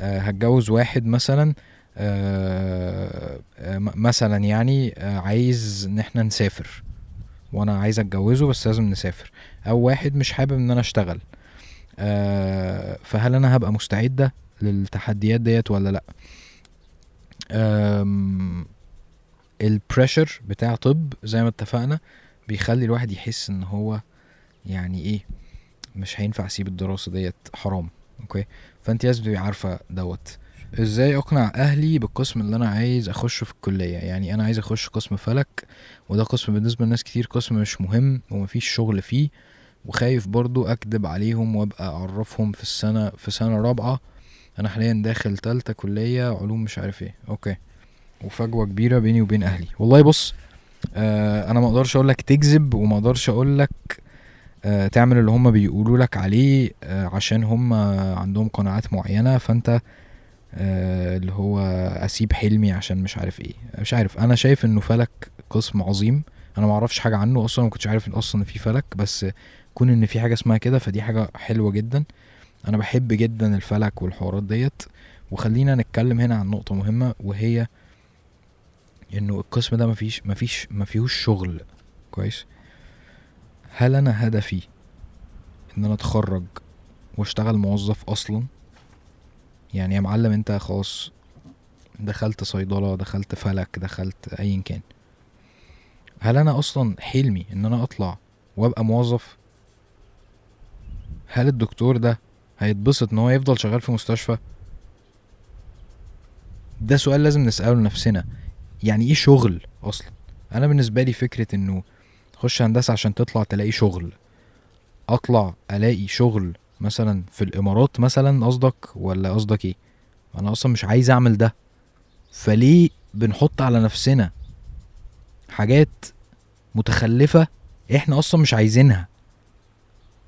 آه هتجوز واحد مثلا آه مثلا يعني عايز ان إحنا نسافر. وأنا عايز اتجوزه بس لازم نسافر. أو واحد مش حابب ان أنا اشتغل. فهل أنا هبقى مستعدة للتحديات ديت ولا لأ؟ ال pressure بتاع طب زي ما اتفقنا بيخلي الواحد يحس ان هو يعني إيه مش هينفع اسيب الدراسة ديت حرام. okay؟ فأنت لازم تبقي عارفة دوت. إزاي أقنع أهلي بالقسم اللي أنا عايز اخشه في الكلية؟ يعني أنا عايز أخش قسم فلك وده قسم بالنسبة لناس كتير قسم مش مهم ومفيش شغل فيه وخايف برضو أكدب عليهم وأبقى أعرفهم في السنة في سنة رابعة. أنا حاليا داخل تالتة كلية علوم مش عارف إيه. أوكي. وفجوة كبيرة بيني وبين أهلي. والله بص آه أنا ما أقدرش أقول لك تكذب وما أقدرش أقول لك آه تعمل اللي هم بيقولوا لك عليه آه عشان هم عندهم قناعات معينة فأنت آه اللي هو أسيب حلمي عشان مش عارف إيه. مش عارف أنا شايف إنه فلك قسم عظيم. أنا ما أعرفش حاجة عنه أصلا ما كنتش عارف أصلا في فلك بس كون إن في حاجة اسمها كده فدي حاجة حلوة جدا. أنا بحب جدا الفلك والحوارات ديت. وخلينا نتكلم هنا عن نقطة مهمة وهي إنه القسم ده مفيش مفيش مفيهوش شغل. كويس؟ هل أنا هدفي إن أنا أتخرج وأشتغل موظف أصلا؟ يعني يا معلم أنت خلاص دخلت صيدلة دخلت فلك دخلت ايا كان. هل أنا أصلا حلمي إن أنا أطلع وأبقى موظف؟ هل الدكتور ده هيتبسط إن هو يفضل شغال في مستشفى؟ ده سؤال لازم نسأله لنفسنا. يعني إيه شغل أصلا؟ أنا بالنسبة لي فكرة إنه تخش هندسة عشان تطلع تلاقي شغل أطلع ألاقي شغل مثلا في الإمارات مثلا قصدك ولا قصدك إيه؟ أنا أصلا مش عايز أعمل ده. فليه بنحط على نفسنا حاجات متخلفة إحنا أصلا مش عايزينها؟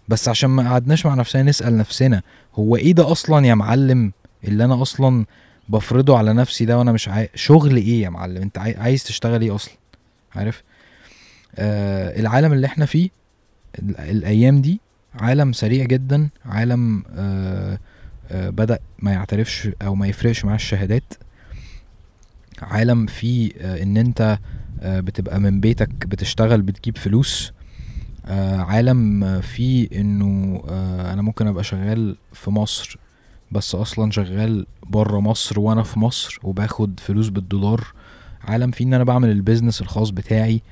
بس عشان ما قعدناش مع نفسنا نسأل نفسنا هو إيه ده أصلا يا معلم اللي أنا أصلا بفرضه على نفسي ده وأنا مش عايز شغل إيه يا معلم؟ أنت عايز تشتغل إيه أصلا؟ عارف؟ آه العالم اللي إحنا فيه الأيام دي عالم سريع جدا عالم آه آه بدأ ما يعترفش أو ما يفرقش مع الشهادات. عالم فيه آه إن أنت آه بتبقى من بيتك بتشتغل بتجيب فلوس. آه عالم فيه إنه آه أنا ممكن أبقى شغال في مصر بس أصلا شغال بره مصر وأنا في مصر وباخد فلوس بالدولار. عالم فيه إن أنا بعمل البيزنس الخاص بتاعي.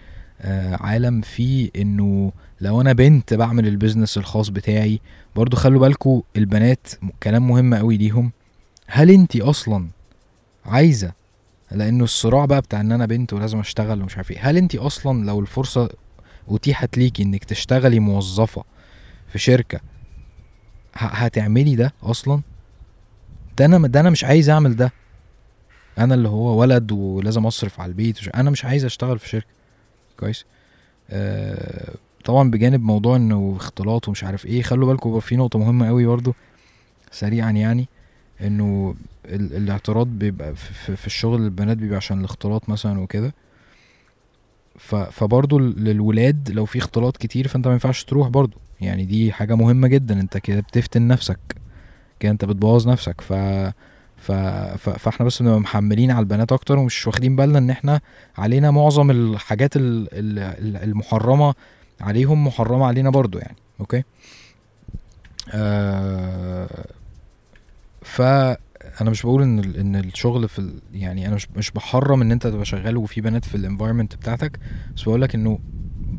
آه عالم فيه إنه لو أنا بنت بعمل البيزنس الخاص بتاعي. برضو خلوا بالكوا البنات كلام مهم قوي ليهم. هل انتي أصلا عايزة؟ لأنه الصراع بقى بتاع إن أنا بنت ولازم أشتغل ومش عارف إيه. هل انتي أصلا لو الفرصة أتيحت ليكي إنك تشتغلي موظفة في شركة هتعملي ده أصلا؟ ده أنا ده أنا مش عايز أعمل ده. أنا اللي هو ولد ولازم أصرف على البيت أنا مش عايز أشتغل في شركة. كويس؟ آه طبعا بجانب موضوع إنه اختلاط ومش عارف إيه خلوا بالكم في نقطة مهمة قوي برضو سريعا يعني إنه الاعتراض بيبقى في, في الشغل البنات بيبقى عشان الاختلاط مثلا وكده. فبرضه للولاد لو في اختلاط كتير فأنت ما ينفعش تروح برضه يعني دي حاجة مهمة جدا أنت كده بتفتن نفسك. كده انت بتبوظ نفسك. ف ف... ف... فاحنا بس بنبقى محملين على البنات أكتر ومش واخدين بالنا ان إحنا علينا معظم الحاجات المحرمة عليهم محرمة علينا برضو يعني. okay؟ آه ف أنا مش بقول إن إن الشغل في ال... يعني أنا مش مش بحرم إن أنت تبقى شغال وفي بنات في ال environment بتاعتك بس بقول لك إنه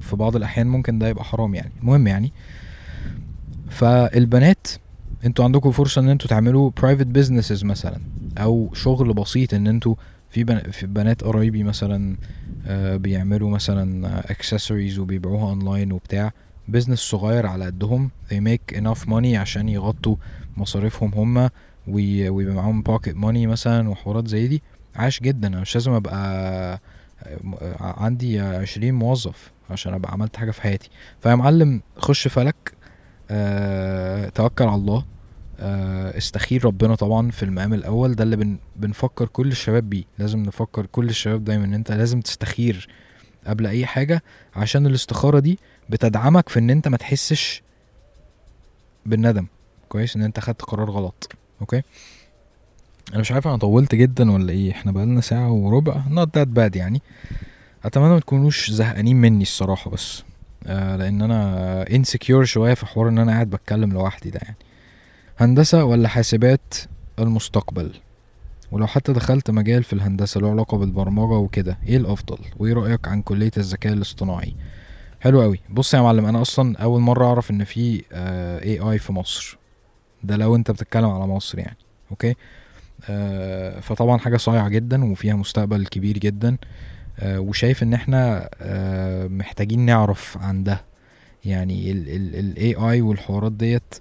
في بعض الأحيان ممكن ده يبقى حرام يعني. المهم يعني فالبنات أنتوا عندكم فرصة ان أنتوا تعملوا private businesses مثلا أو شغل بسيط ان أنتوا في. في بنات قرايبي مثلا آه بيعملوا مثلا اكسسوارز وبيبيعوها اونلاين وبتاع business صغير على قدهم they make enough money عشان يغطوا مصاريفهم هما ويبقى معاهم pocket money مثلا وحوارات زي دي عاش جدا أنا مش لازم أبقى عندي عشرين موظف عشان أبقى عملت حاجة في حياتي فيا معلم خش فلك أه توكل على الله. أه استخير ربنا طبعا في المقام الأول. ده اللي بن بنفكر كل الشباب بيه. لازم نفكر كل الشباب دايما إن أنت لازم تستخير قبل أي حاجة عشان الاستخارة دي بتدعمك في إن أنت ما تحسش بالندم. كويس؟ إن أنت خدت قرار غلط. أوكي؟ أنا مش عارف أنا طولت جدا ولا إيه؟ إحنا بقالنا ساعة وربع. Not that bad يعني. أتمنى ما تكونوش زهقانين مني الصراحة بس. آه لأن أنا insecure شوية في حوار إن أنا قاعد بتكلم لوحدي ده يعني. هندسة ولا حاسبات؟ المستقبل. ولو حتى دخلت مجال في الهندسة له علاقة بالبرمجة وكده إيه الأفضل؟ وإيه رأيك عن كلية الذكاء الاصطناعي؟ حلو قوي بص يا معلم أنا أصلا أول مرة أعرف إن في اي اي في مصر. ده لو أنت بتتكلم على مصر يعني أوكي؟ آه فطبعا حاجة صايعة جدا وفيها مستقبل كبير جدا. آه وشايف إن إحنا آه محتاجين نعرف عن ده. يعني ال AI والحوارات ديت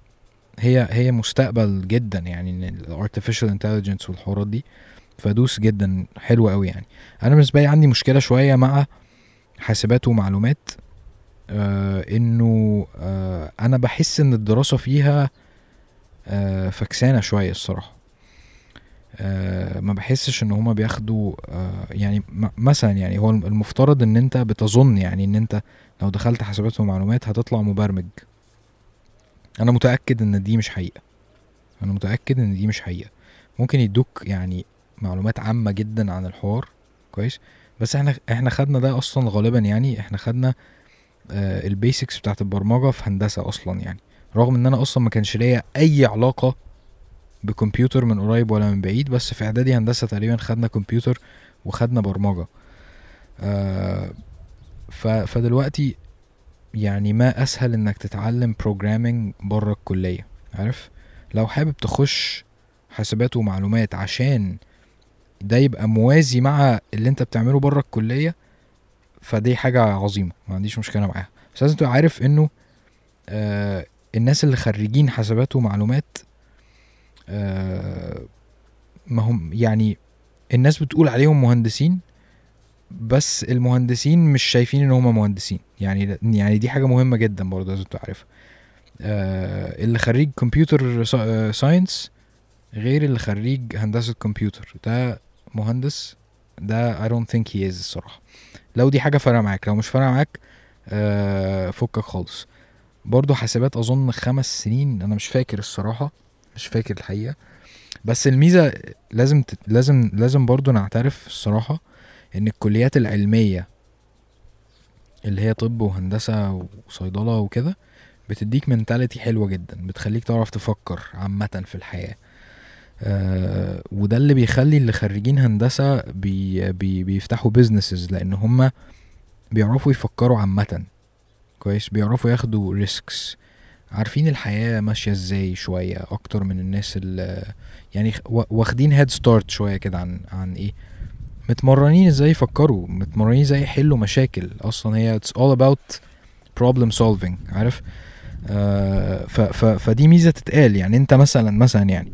هي هي مستقبل جدا يعني ال artificial intelligence والحوارات دي فدوس جدا حلو قوي يعني. أنا بالنسبة لي عندي مشكلة شوية مع حاسبات ومعلومات آه إنه آه أنا بحس إن الدراسة فيها آه فكسانة شوية الصراحة. آه ما بحسش ان هما بياخدوا آه يعني مثلا يعني هو المفترض ان انت بتظن يعني ان انت لو دخلت حاسبات ومعلومات هتطلع مبرمج. أنا متأكد ان دي مش حقيقة. أنا متأكد ان دي مش حقيقة. ممكن يدوك يعني معلومات عامة جدا عن الحوار كويس؟ بس إحنا إحنا خدنا ده أصلا غالبا يعني إحنا خدنا آه ال basics بتاعت البرمجة في هندسة أصلا يعني. رغم إن أنا أصلا ما كانش ليا أي علاقة بكمبيوتر من قريب ولا من بعيد بس في إعدادي هندسة تقريبا خدنا كمبيوتر وخدنا برمجة. آه ف فدلوقتي يعني ما أسهل إنك تتعلم programming بره الكلية عارف؟ لو حابب تخش حاسبات ومعلومات عشان ده يبقى موازي مع اللي أنت بتعمله بره الكلية فدي حاجة عظيمة ما عنديش مشكلة معاها. بس لازم تبقى عارف إنه آه الناس اللي خريجين حاسبات ومعلومات ما هم يعني الناس بتقول عليهم مهندسين بس المهندسين مش شايفين إن هم مهندسين. يعني يعني دي حاجة مهمة جدا برضه لازم تعرفها. آه اللي خريج كمبيوتر ساينس غير اللي خريج هندسة كمبيوتر. ده مهندس ده I don't think he is الصراحة. لو دي حاجة فارقة معاك لو مش فارقة معاك آه فكك خالص. برضه حاسبات أظن خمس سنين أنا مش فاكر الصراحة. مش فاكر الحقيقة. بس الميزة لازم تت... لازم لازم برضه نعترف الصراحة إن الكليات العلمية اللي هي طب وهندسة وصيدلة وكده بتديك منتاليتي حلوة جدا بتخليك تعرف تفكر عامة في الحياة. آه وده اللي بيخلي اللي خريجين هندسة بي بي بيفتحوا businesses لأن هم بيعرفوا يفكروا عامة. كويس؟ بيعرفوا ياخدوا risks عارفين الحياة ماشية إزاي شوية أكتر من الناس اللي يعني واخدين head start شوية كده عن عن إيه؟ متمرنين إزاي يفكروا متمرنين إزاي يحلوا مشاكل. أصلا هي it's all about problem solving عارف؟ آه ف ف فدي ميزة تتقال. يعني أنت مثلا مثلا يعني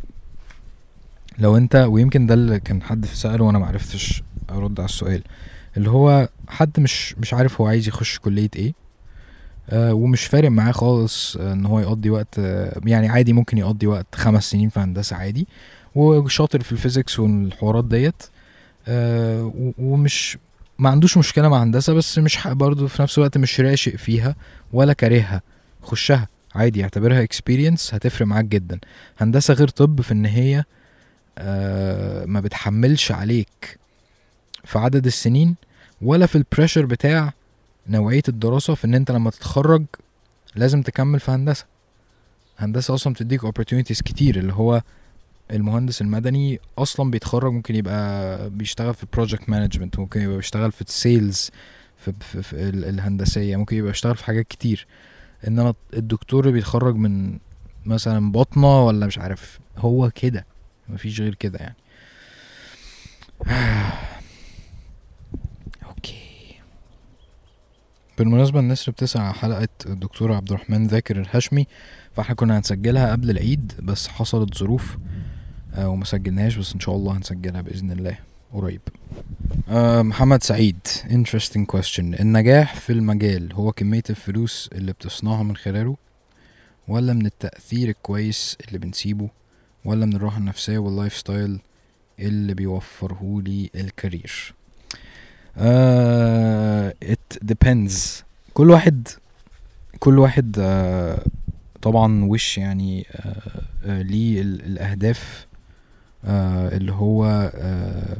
لو أنت ويمكن ده اللي كان حد سأله وأنا معرفتش أرد على السؤال اللي هو حد مش مش عارف هو عايز يخش كلية إيه. ومش فارق معاه خالص آه إن هو يقضي وقت آه يعني عادي ممكن يقضي وقت خمس سنين في هندسة عادي. وشاطر في الفيزيكس والحوارات ديت آه ومش ما عندوش مشكلة مع هندسة بس مش برضه في نفس الوقت مش راشق فيها ولا كارهها. خشها عادي اعتبرها experience هتفرق معاك جدا. هندسة غير طب في إن هي آه ما بتحملش عليك في عدد السنين ولا في ال pressure بتاع نوعية الدراسة في إن أنت لما تتخرج لازم تكمل في هندسة. هندسة أصلا بتديك opportunities كتير اللي هو المهندس المدني أصلا بيتخرج ممكن يبقى بيشتغل في project management ممكن يبقى بيشتغل في ال sales في, في, في الهندسية ممكن يبقى بيشتغل في حاجات كتير. انما الدكتور اللي بيتخرج من مثلا بطنة ولا مش عارف هو كده مفيش غير كده يعني. [SIGHS] بالمناسبة بتسمع على حلقة الدكتور عبد الرحمن ذاكر الهشمي فاحنا كنا هنسجلها قبل العيد بس حصلت ظروف آه وما سجلناهاش بس إن شاء الله هنسجلها بإذن الله قريب. آه محمد سعيد interesting question. النجاح في المجال هو كمية الفلوس اللي بتصنعها من خلاله ولا من التأثير الكويس اللي بنسيبه ولا من الراحة النفسية وال life style اللي بيوفرهولي ال career آه it depends. كل واحد كل واحد آه طبعا وش يعني آه آه ليه الأهداف آه اللي هو آه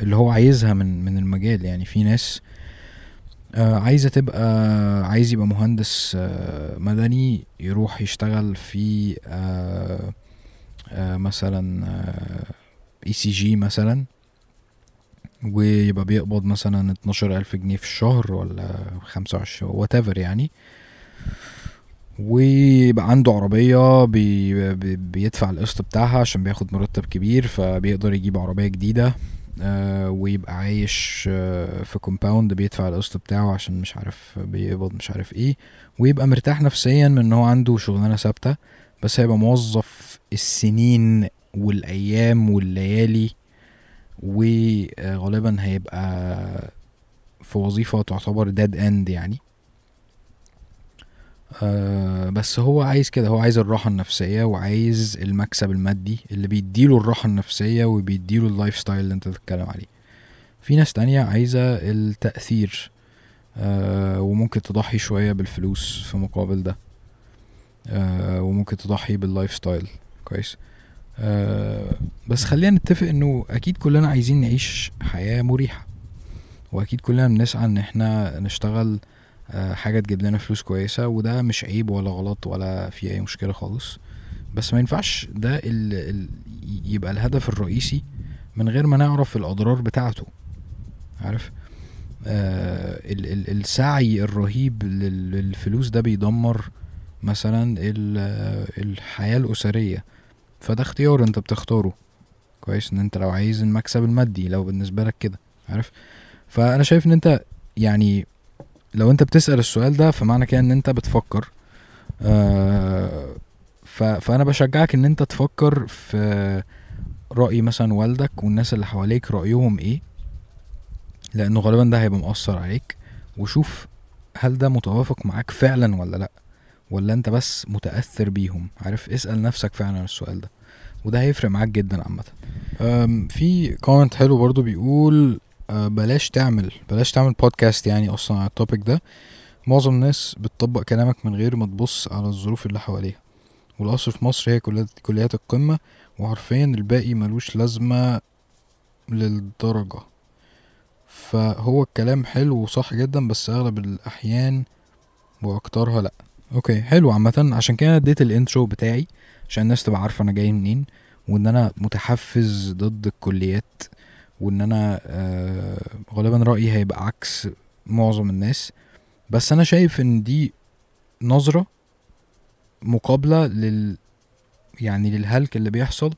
اللي هو عايزها من من المجال. يعني في ناس آه عايزة تبقى عايز يبقى مهندس آه مدني يروح يشتغل في آه آه مثلا ECG مثلا. ويبقى بيقبض مثلا اتناشر ألف جنيه في الشهر ولا خمسة وعشرين whatever يعني. ويبقى عنده عربية بي بي بيدفع القسط بتاعها عشان بياخد مرتب كبير فبيقدر يجيب عربية جديدة آه ويبقى عايش آه في compound بيدفع القسط بتاعه عشان مش عارف بيقبض مش عارف إيه. ويبقى مرتاح نفسيا من إن هو عنده شغلانة ثابتة بس هيبقى موظف السنين والأيام والليالي وغالبا هيبقى في وظيفة تعتبر dead end يعني. آه بس هو عايز كده هو عايز الراحة النفسية وعايز المكسب المادي اللي بيديله الراحة النفسية وبيديله ال life style اللي انت بتتكلم عليه. في ناس تانية عايزة التأثير آه وممكن تضحي شوية بالفلوس في مقابل ده آه وممكن تضحي بال life style كويس. آه بس خلينا نتفق إنه أكيد كلنا عايزين نعيش حياة مريحة. وأكيد كلنا بنسعى إن إحنا نشتغل آه حاجة تجيب لنا فلوس كويسة وده مش عيب ولا غلط ولا في أي مشكلة خالص. بس ما ينفعش ده ال ال يبقى الهدف الرئيسي من غير ما نعرف الأضرار بتاعته. عارف؟ آه ال ال السعي الرهيب للفلوس ده بيدمر مثلا الحياة الأسرية. فده اختيار انت بتختاره. كويس ان انت لو عايز المكسب المادي لو بالنسبة لك كده عارف؟ فأنا شايف ان انت يعني لو انت بتسأل السؤال ده فمعنى كده ان انت بتفكر. آه فأنا بشجعك ان انت تفكر في رأي مثلا والدك والناس اللي حواليك رأيهم إيه لأنه غالبا ده هيبقى مؤثر عليك. وشوف هل ده متوافق معاك فعلا ولا لأ. ولا انت بس متأثر بيهم؟ عارف؟ اسأل نفسك فعلا السؤال ده. وده هيفرق معاك جدا عامة. في comment حلو برضو بيقول أه، بلاش تعمل بلاش تعمل بودكاست يعني أصلا على ال topic ده. معظم الناس بتطبق كلامك من غير ما تبص على الظروف اللي حواليها. والاصل في مصر هي كليات القمة وحرفيا الباقي ملوش لازمة للدرجة. فهو الكلام حلو وصح جدا بس أغلب الأحيان وأكترها لأ. okay حلو. عامه عشان كده اديت ال intro بتاعي عشان الناس تبقى عارفة أنا جاي منين وإن أنا متحيز ضد الكليات وإن أنا آه غالبا رأيي هيبقى عكس معظم الناس. بس أنا شايف إن دي نظرة مقابلة لل يعني للهلك اللي بيحصل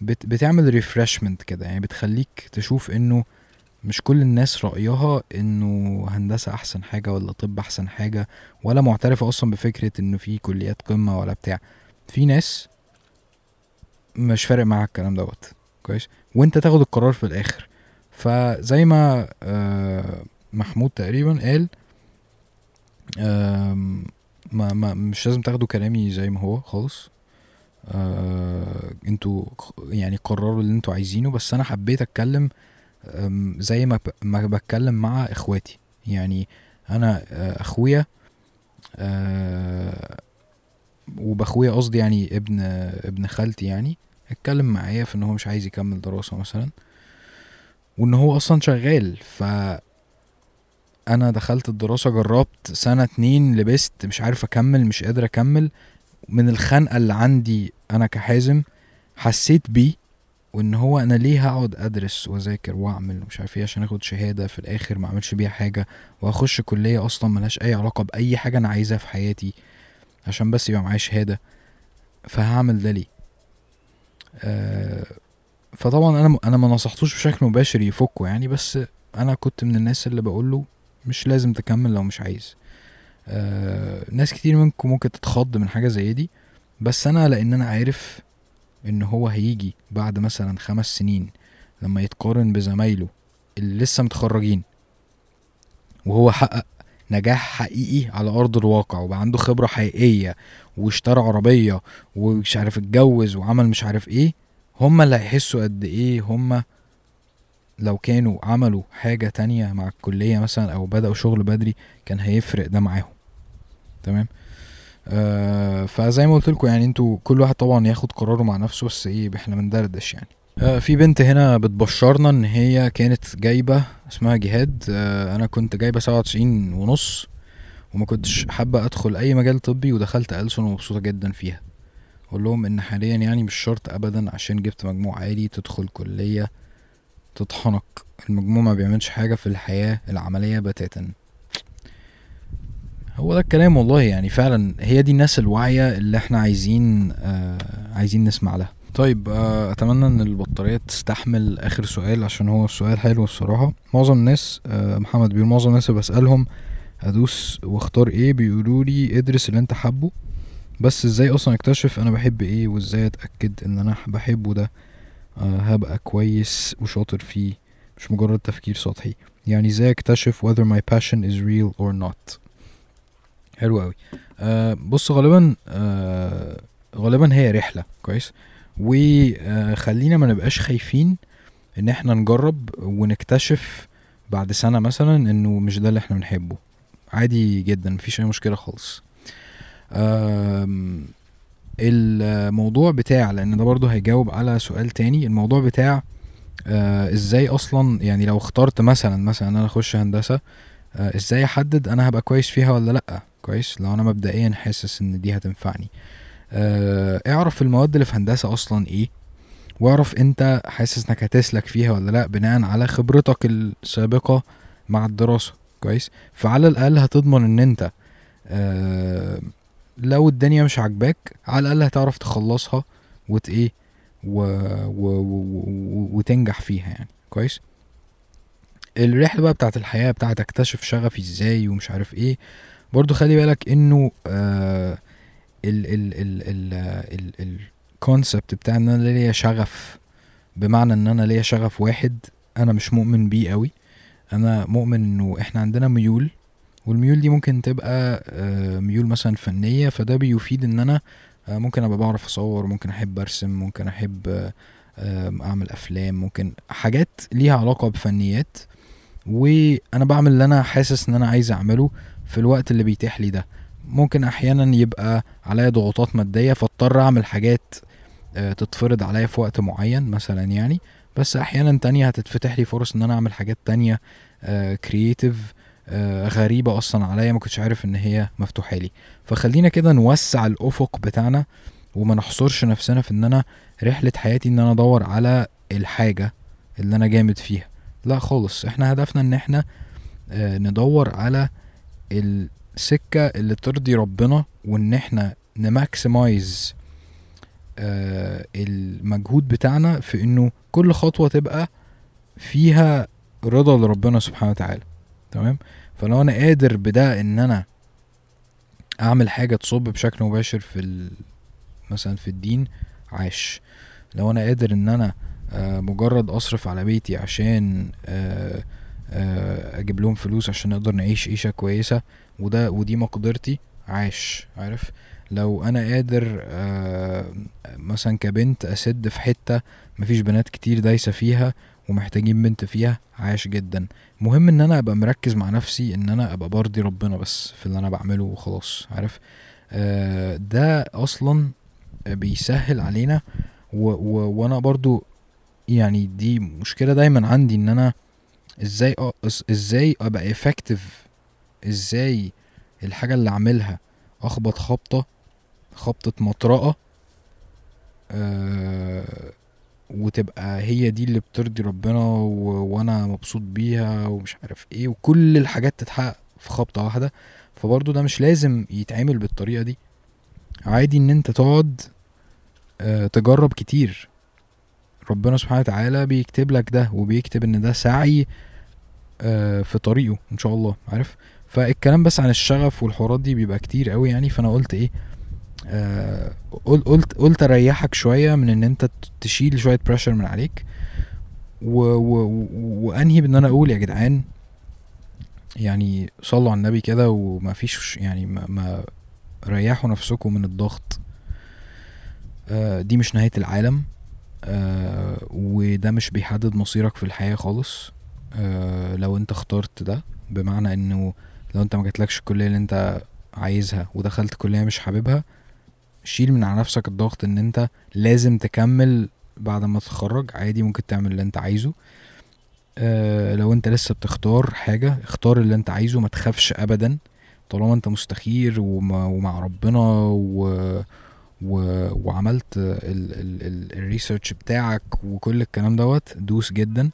بت... بتعمل ريفرشمنت كده. يعني بتخليك تشوف إنه مش كل الناس رأيها إنه هندسة أحسن حاجة ولا طب أحسن حاجة ولا معترفة أصلا بفكرة إنه في كليات قمة ولا بتاع. في ناس مش فارق معاها الكلام دوت. كويس؟ وأنت تاخد القرار في الآخر. فزي ما آه، محمود تقريبا قال ما, ما مش لازم تاخدوا كلامي زي ما هو خالص. آه أنتوا يعني قرروا اللي أنتوا عايزينه بس أنا حبيت أتكلم زي ما ما بتكلم مع إخواتي. يعني أنا آه، أخويا أه وبأخويا قصدي يعني ابن ابن خالتي يعني اتكلم معايا في إن هو مش عايز يكمل دراسة مثلا وإن هو أصلا شغال. ف أنا دخلت الدراسة جربت سنة اتنين لبست مش عارف أكمل مش قادر أكمل. من الخنقة اللي عندي أنا كحازم حسيت بيه. وإن هو أنا ليه هقعد أدرس وأذاكر وأعمل ومش عارف إيه عشان آخد شهادة في الآخر ما أعملش بيها حاجة وأخش كلية أصلا ملهاش أي علاقة بأي حاجة أنا عايزها في حياتي عشان بس يبقى معايا شهادة فهعمل ده ليه؟ آه فطبعا أنا أنا ما نصحتوش بشكل مباشر يفكه يعني بس أنا كنت من الناس اللي بقول له مش لازم تكمل لو مش عايز. آه ناس كتير منكم ممكن تتخض من حاجة زي دي بس أنا لأن أنا عارف إن هو هيجي بعد مثلا خمس سنين لما يتقارن بزمايله اللي لسه متخرجين. وهو حقق نجاح حقيقي على أرض الواقع وبقى عنده خبرة حقيقية واشترى عربية ومش عارف اتجوز وعمل مش عارف إيه. هما اللي هيحسوا قد إيه هما لو كانوا عملوا حاجة تانية مع الكلية مثلا أو بدأوا شغل بدري كان هيفرق ده معاهم. تمام؟ آه فزي ما قلت لكم يعني أنتوا كل واحد طبعا ياخد قراره مع نفسه بس إيه إحنا بندردش يعني. آه في بنت هنا بتبشرنا إن هي كانت جايبة اسمها جهاد. آه أنا كنت جايبة سبعة وتسعين ونص وما كنتش حابة أدخل أي مجال طبي ودخلت ألسن ومبسوطة جدا فيها. أقول لهم إن حاليا يعني مش شرط ابدا عشان جبت مجموع عالي تدخل كلية تطحنك المجموع ما بيعملش حاجة في الحياة العملية بتاتا. هو ده الكلام والله يعني فعلا هي دي الناس الواعية اللي إحنا عايزين آه عايزين نسمع لها. طيب آه أتمنى إن البطارية تستحمل آخر سؤال عشان هو السؤال حلو الصراحة. معظم الناس آه محمد بيقول معظم الناس اللي بسألهم أدوس واختار إيه بيقولوا لي ادرس اللي أنت حابه بس إزاي أصلا أكتشف أنا بحب إيه وإزاي أتأكد إن أنا بحبه ده؟ آه هبقى كويس وشاطر فيه مش مجرد تفكير سطحي. يعني إزاي أكتشف whether my passion is real or not حلو قوي. آه بص غالبا آه غالبا هي رحلة كويس؟ وخلينا ما نبقاش خايفين إن إحنا نجرب ونكتشف بعد سنة مثلا إنه مش ده اللي إحنا بنحبه. عادي جدا مفيش أي مشكلة خالص. الموضوع بتاع لأن ده برضو هيجاوب على سؤال تاني الموضوع بتاع آه إزاي أصلا يعني لو اخترت مثلا مثلا إن أنا أخش هندسة آه إزاي أحدد أنا هبقى كويس فيها ولا لأ؟ كويس. لو أنا مبدئيا حاسس إن دي هتنفعني. آه اعرف المواد اللي في هندسة أصلا إيه؟ واعرف أنت حاسس إنك هتسلك فيها ولا لأ؟ بناء على خبرتك السابقة مع الدراسة. كويس؟ فعلى الأقل هتضمن إن أنت آه لو الدنيا مش عاجباك على الأقل هتعرف تخلصها وت إيه و... و... و... وتنجح فيها يعني. كويس؟ الرحلة بقى بتاعت الحياة بتاعت أكتشف شغفي إزاي ومش عارف إيه برضو خلي بالك إنه آه ال ال ال ال ال الكونسبت بتاع إن أنا ليا شغف بمعنى إن أنا ليا شغف واحد أنا مش مؤمن بيه قوي. أنا مؤمن إنه إحنا عندنا ميول والميول دي ممكن تبقى آه، ميول مثلا فنية فده بيفيد إن أنا آه، ممكن أبقى بعرف أصور ممكن أحب أرسم ممكن أحب أعمل أفلام ممكن حاجات ليها علاقة بفنيات. وأنا بعمل اللي أنا حاسس إن أنا عايز أعمله. في الوقت اللي بيتيح لي ده. ممكن أحيانا يبقى عليا ضغوطات مادية فاضطر أعمل حاجات آه، تتفرض عليا في وقت معين مثلا يعني. بس أحيانا تانية هتتفتح لي فرص إن أنا أعمل حاجات تانية كرييتيف غريبة أصلا عليا ما كنتش عارف إن هي مفتوحة لي. فخلينا كده نوسع الأفق بتاعنا وما نحصرش نفسنا في إن أنا رحلة حياتي إن أنا أدور على الحاجة اللي أنا جامد فيها. لا خالص إحنا هدفنا إن إحنا آه، ندور على السكة اللي ترضي ربنا وإن إحنا نماكسمايز آه، المجهود بتاعنا في إنه كل خطوة تبقى فيها رضا لربنا سبحانه وتعالى تمام فلو أنا قادر بده إن أنا أعمل حاجة تصب بشكل مباشر في. مثلا في الدين عاش لو أنا قادر إن أنا آه، مجرد أصرف على بيتي عشان آه، أجيب لهم فلوس عشان نقدر نعيش عيشة كويسة وده ودي مقدرتي. عاش عارف؟ لو أنا قادر آه، مثلا كبنت أسد في حتة مفيش بنات كتير دايسة فيها ومحتاجين بنت فيها عاش جدا. مهم إن أنا أبقى مركز مع نفسي إن أنا أبقى برضي ربنا بس في اللي أنا بعمله وخلاص عارف؟ آه، ده أصلا بيسهل علينا و و وأنا برضو يعني دي مشكلة دايما عندي إن أنا إزاي إز- إزاي أبقى effective إزاي الحاجة اللي أعملها أخبط خبطة خبطة مطرقة آه وتبقى هي دي اللي بترضي ربنا و... وأنا مبسوط بيها ومش عارف إيه وكل الحاجات تتحقق في خبطة واحدة. فبرضه ده مش لازم يتعمل بالطريقة دي. عادي إن أنت تقعد آه تجرب كتير. ربنا سبحانه وتعالى بيكتب لك ده وبيكتب إن ده سعي آه في طريقه إن شاء الله عارف؟ فالكلام بس عن الشغف والحوارات دي بيبقى كتير قوي يعني. فأنا قلت إيه آه قل- قلت قلت أريحك شوية من إن أنت تشيل شوية بريشر من عليك. و و وأنهي بإن أنا أقول يا جدعان يعني صلوا على النبي كده وما فيش يعني ما, ما ريحوا نفسكم من الضغط. آه دي مش نهاية العالم. آه وده مش بيحدد مصيرك في الحياة خالص. آه لو انت اخترت ده بمعنى انه لو انت ما جاتلكش الكلية اللي انت عايزها ودخلت كلية مش حاببها شيل من على نفسك الضغط ان انت لازم تكمل بعد ما تتخرج. عادي ممكن تعمل اللي انت عايزه. آه لو انت لسه بتختار حاجة اختار اللي انت عايزه ما تخافش ابدا. طالما انت مستخير ومع ربنا و و... وعملت الريسيرش بتاعك وكل الكلام دوت دوس جدا.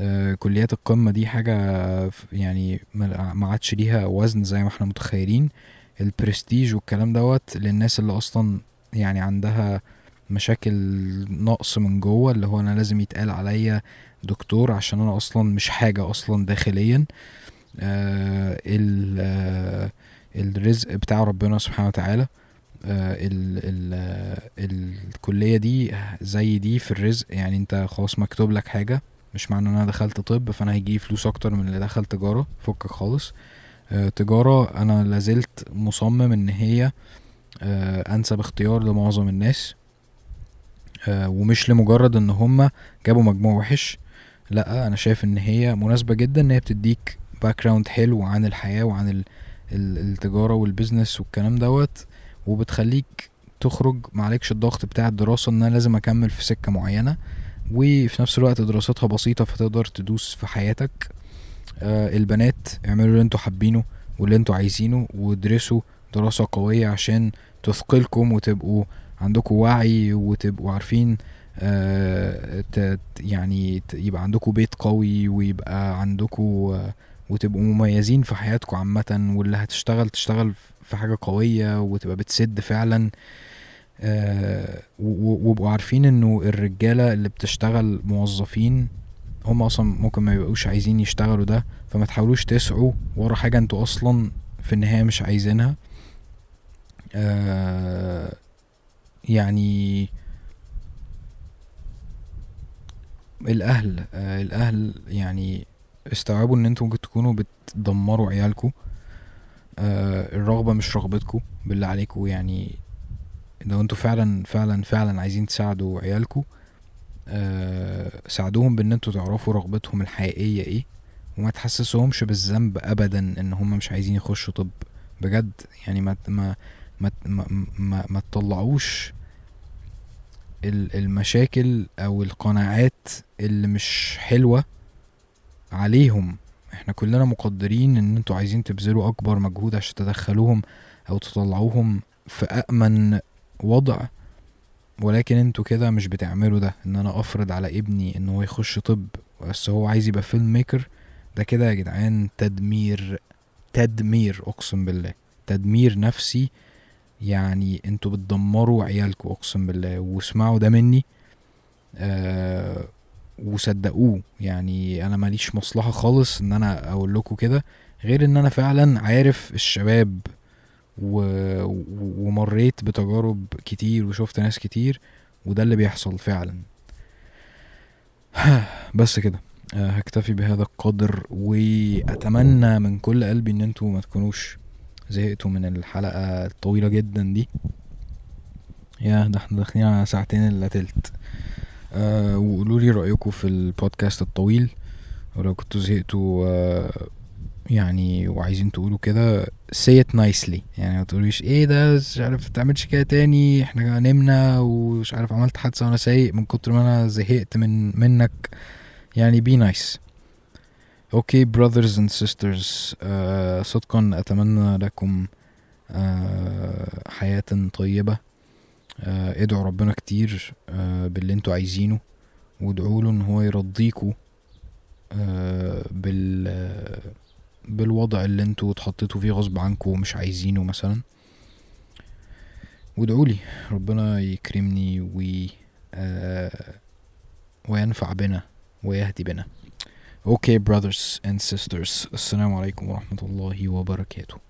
آه كليات القمة دي حاجة يعني ما عادش ليها وزن زي ما إحنا متخيلين. البرستيج والكلام دوت للناس اللي أصلا يعني عندها مشاكل نقص من جوه اللي هو أنا لازم يتقال عليا دكتور عشان أنا أصلا مش حاجة أصلا داخليا. آه آه الرزق بتاع ربنا سبحانه وتعالى. آه ال ال الكلية دي زي دي في الرزق. يعني انت خلاص مكتوب لك حاجة مش معنى ان أنا دخلت طب فانا هيجي فلوس أكتر من اللي دخل تجارة فكك خالص. آه تجارة أنا لازلت مصمم ان هي آه انسب اختيار لمعظم الناس. آه ومش لمجرد ان هما جابوا مجموع وحش. لا أنا شايف ان هي مناسبة جدا ان هي بتديك background حلو عن الحياة وعن ال ال التجارة وال business والكلام دوت. وبتخليك تخرج معلكش الضغط بتاع الدراسة إن أنا لازم أكمل في سكة معينة وفي نفس الوقت دراستها بسيطة فتقدر تدوس في حياتك. آه البنات اعملوا اللي أنتوا حابينه واللي أنتوا عايزينه وادرسوا دراسة قوية عشان تثقلكم وتبقوا عندكم وعي وتبقوا عارفين آه يعني يبقى عندكم بيت قوي ويبقى عندكم آه وتبقوا مميزين في حياتكم عامة واللي هتشتغل تشتغل في حاجة قوية وتبقى بتسد فعلا. آه وابقوا عارفين إنه الرجالة اللي بتشتغل موظفين هم أصلا ممكن ما يبقوش عايزين يشتغلوا ده فما تحاولوش تسعوا ورا حاجة أنتوا أصلا في النهاية مش عايزينها. آه يعني الأهل آه الأهل يعني استوعبوا إن أنتوا ممكن تكونوا بتدمروا عيالكم آه الرغبة مش رغبتكم بالله عليكم يعني لو أنتوا فعلا فعلا فعلا عايزين تساعدوا عيالكم آه ساعدوهم بإن أنتوا تعرفوا رغبتهم الحقيقية إيه وما تحسسوهمش بالذنب ابدا إن هم مش عايزين يخشوا طب. بجد يعني ما ما ما ما, ما, تطلعوش ال- المشاكل أو القناعات اللي مش حلوة عليهم. إحنا كلنا مقدرين ان أنتوا عايزين تبذلوا اكبر مجهود عشان تدخلوهم أو تطلعوهم في أأمن وضع. ولكن أنتوا كده مش بتعملوا ده. ان أنا افرض على ابني ان هو يخش طب بس هو عايز يبقى فيلم ميكر ده كده يا جدعان تدمير تدمير اقسم بالله. تدمير نفسي. يعني أنتوا بتدمروا عيالكوا اقسم بالله. واسمعوا ده مني. آه وصدقوه. يعني أنا ماليش مصلحة خالص إن أنا أقول لكم كده غير إن أنا فعلا عارف الشباب و... ومريت بتجارب كتير وشفت ناس كتير وده اللي بيحصل فعلا. [SIGHS] بس كده. آه، هكتفي بهذا القدر وأتمنى من كل قلبي إن أنتوا ما تكونوش زهقتوا من الحلقة الطويلة جدا دي. يا ده إحنا داخلين على ساعتين إلا تلت. آه وقولوا لي رأيكم في البودكاست الطويل. ولو كنتوا زهقتوا آه يعني وعايزين تقولوا كده say it nicely. يعني ما تقوليش إيه ده؟ مش عارف تعملش كده تاني إحنا نمنا ومش عارف عملت حادثة وأنا سايق من كتر ما أنا زهقت من منك. يعني be nice. أوكي brothers and sisters آه صدقا أتمنى لكم حياة طيبة. آه ادعوا ربنا كتير آه باللي أنتوا عايزينه وادعوا له إن هو يرضيكوا آه بال آه بالوضع اللي أنتوا اتحطيتوا فيه غصب عنكم ومش عايزينه مثلا. وادعوا لي ربنا يكرمني آه وينفع بنا ويهدي بنا. أوكي brothers and sisters السلام عليكم ورحمة الله وبركاته.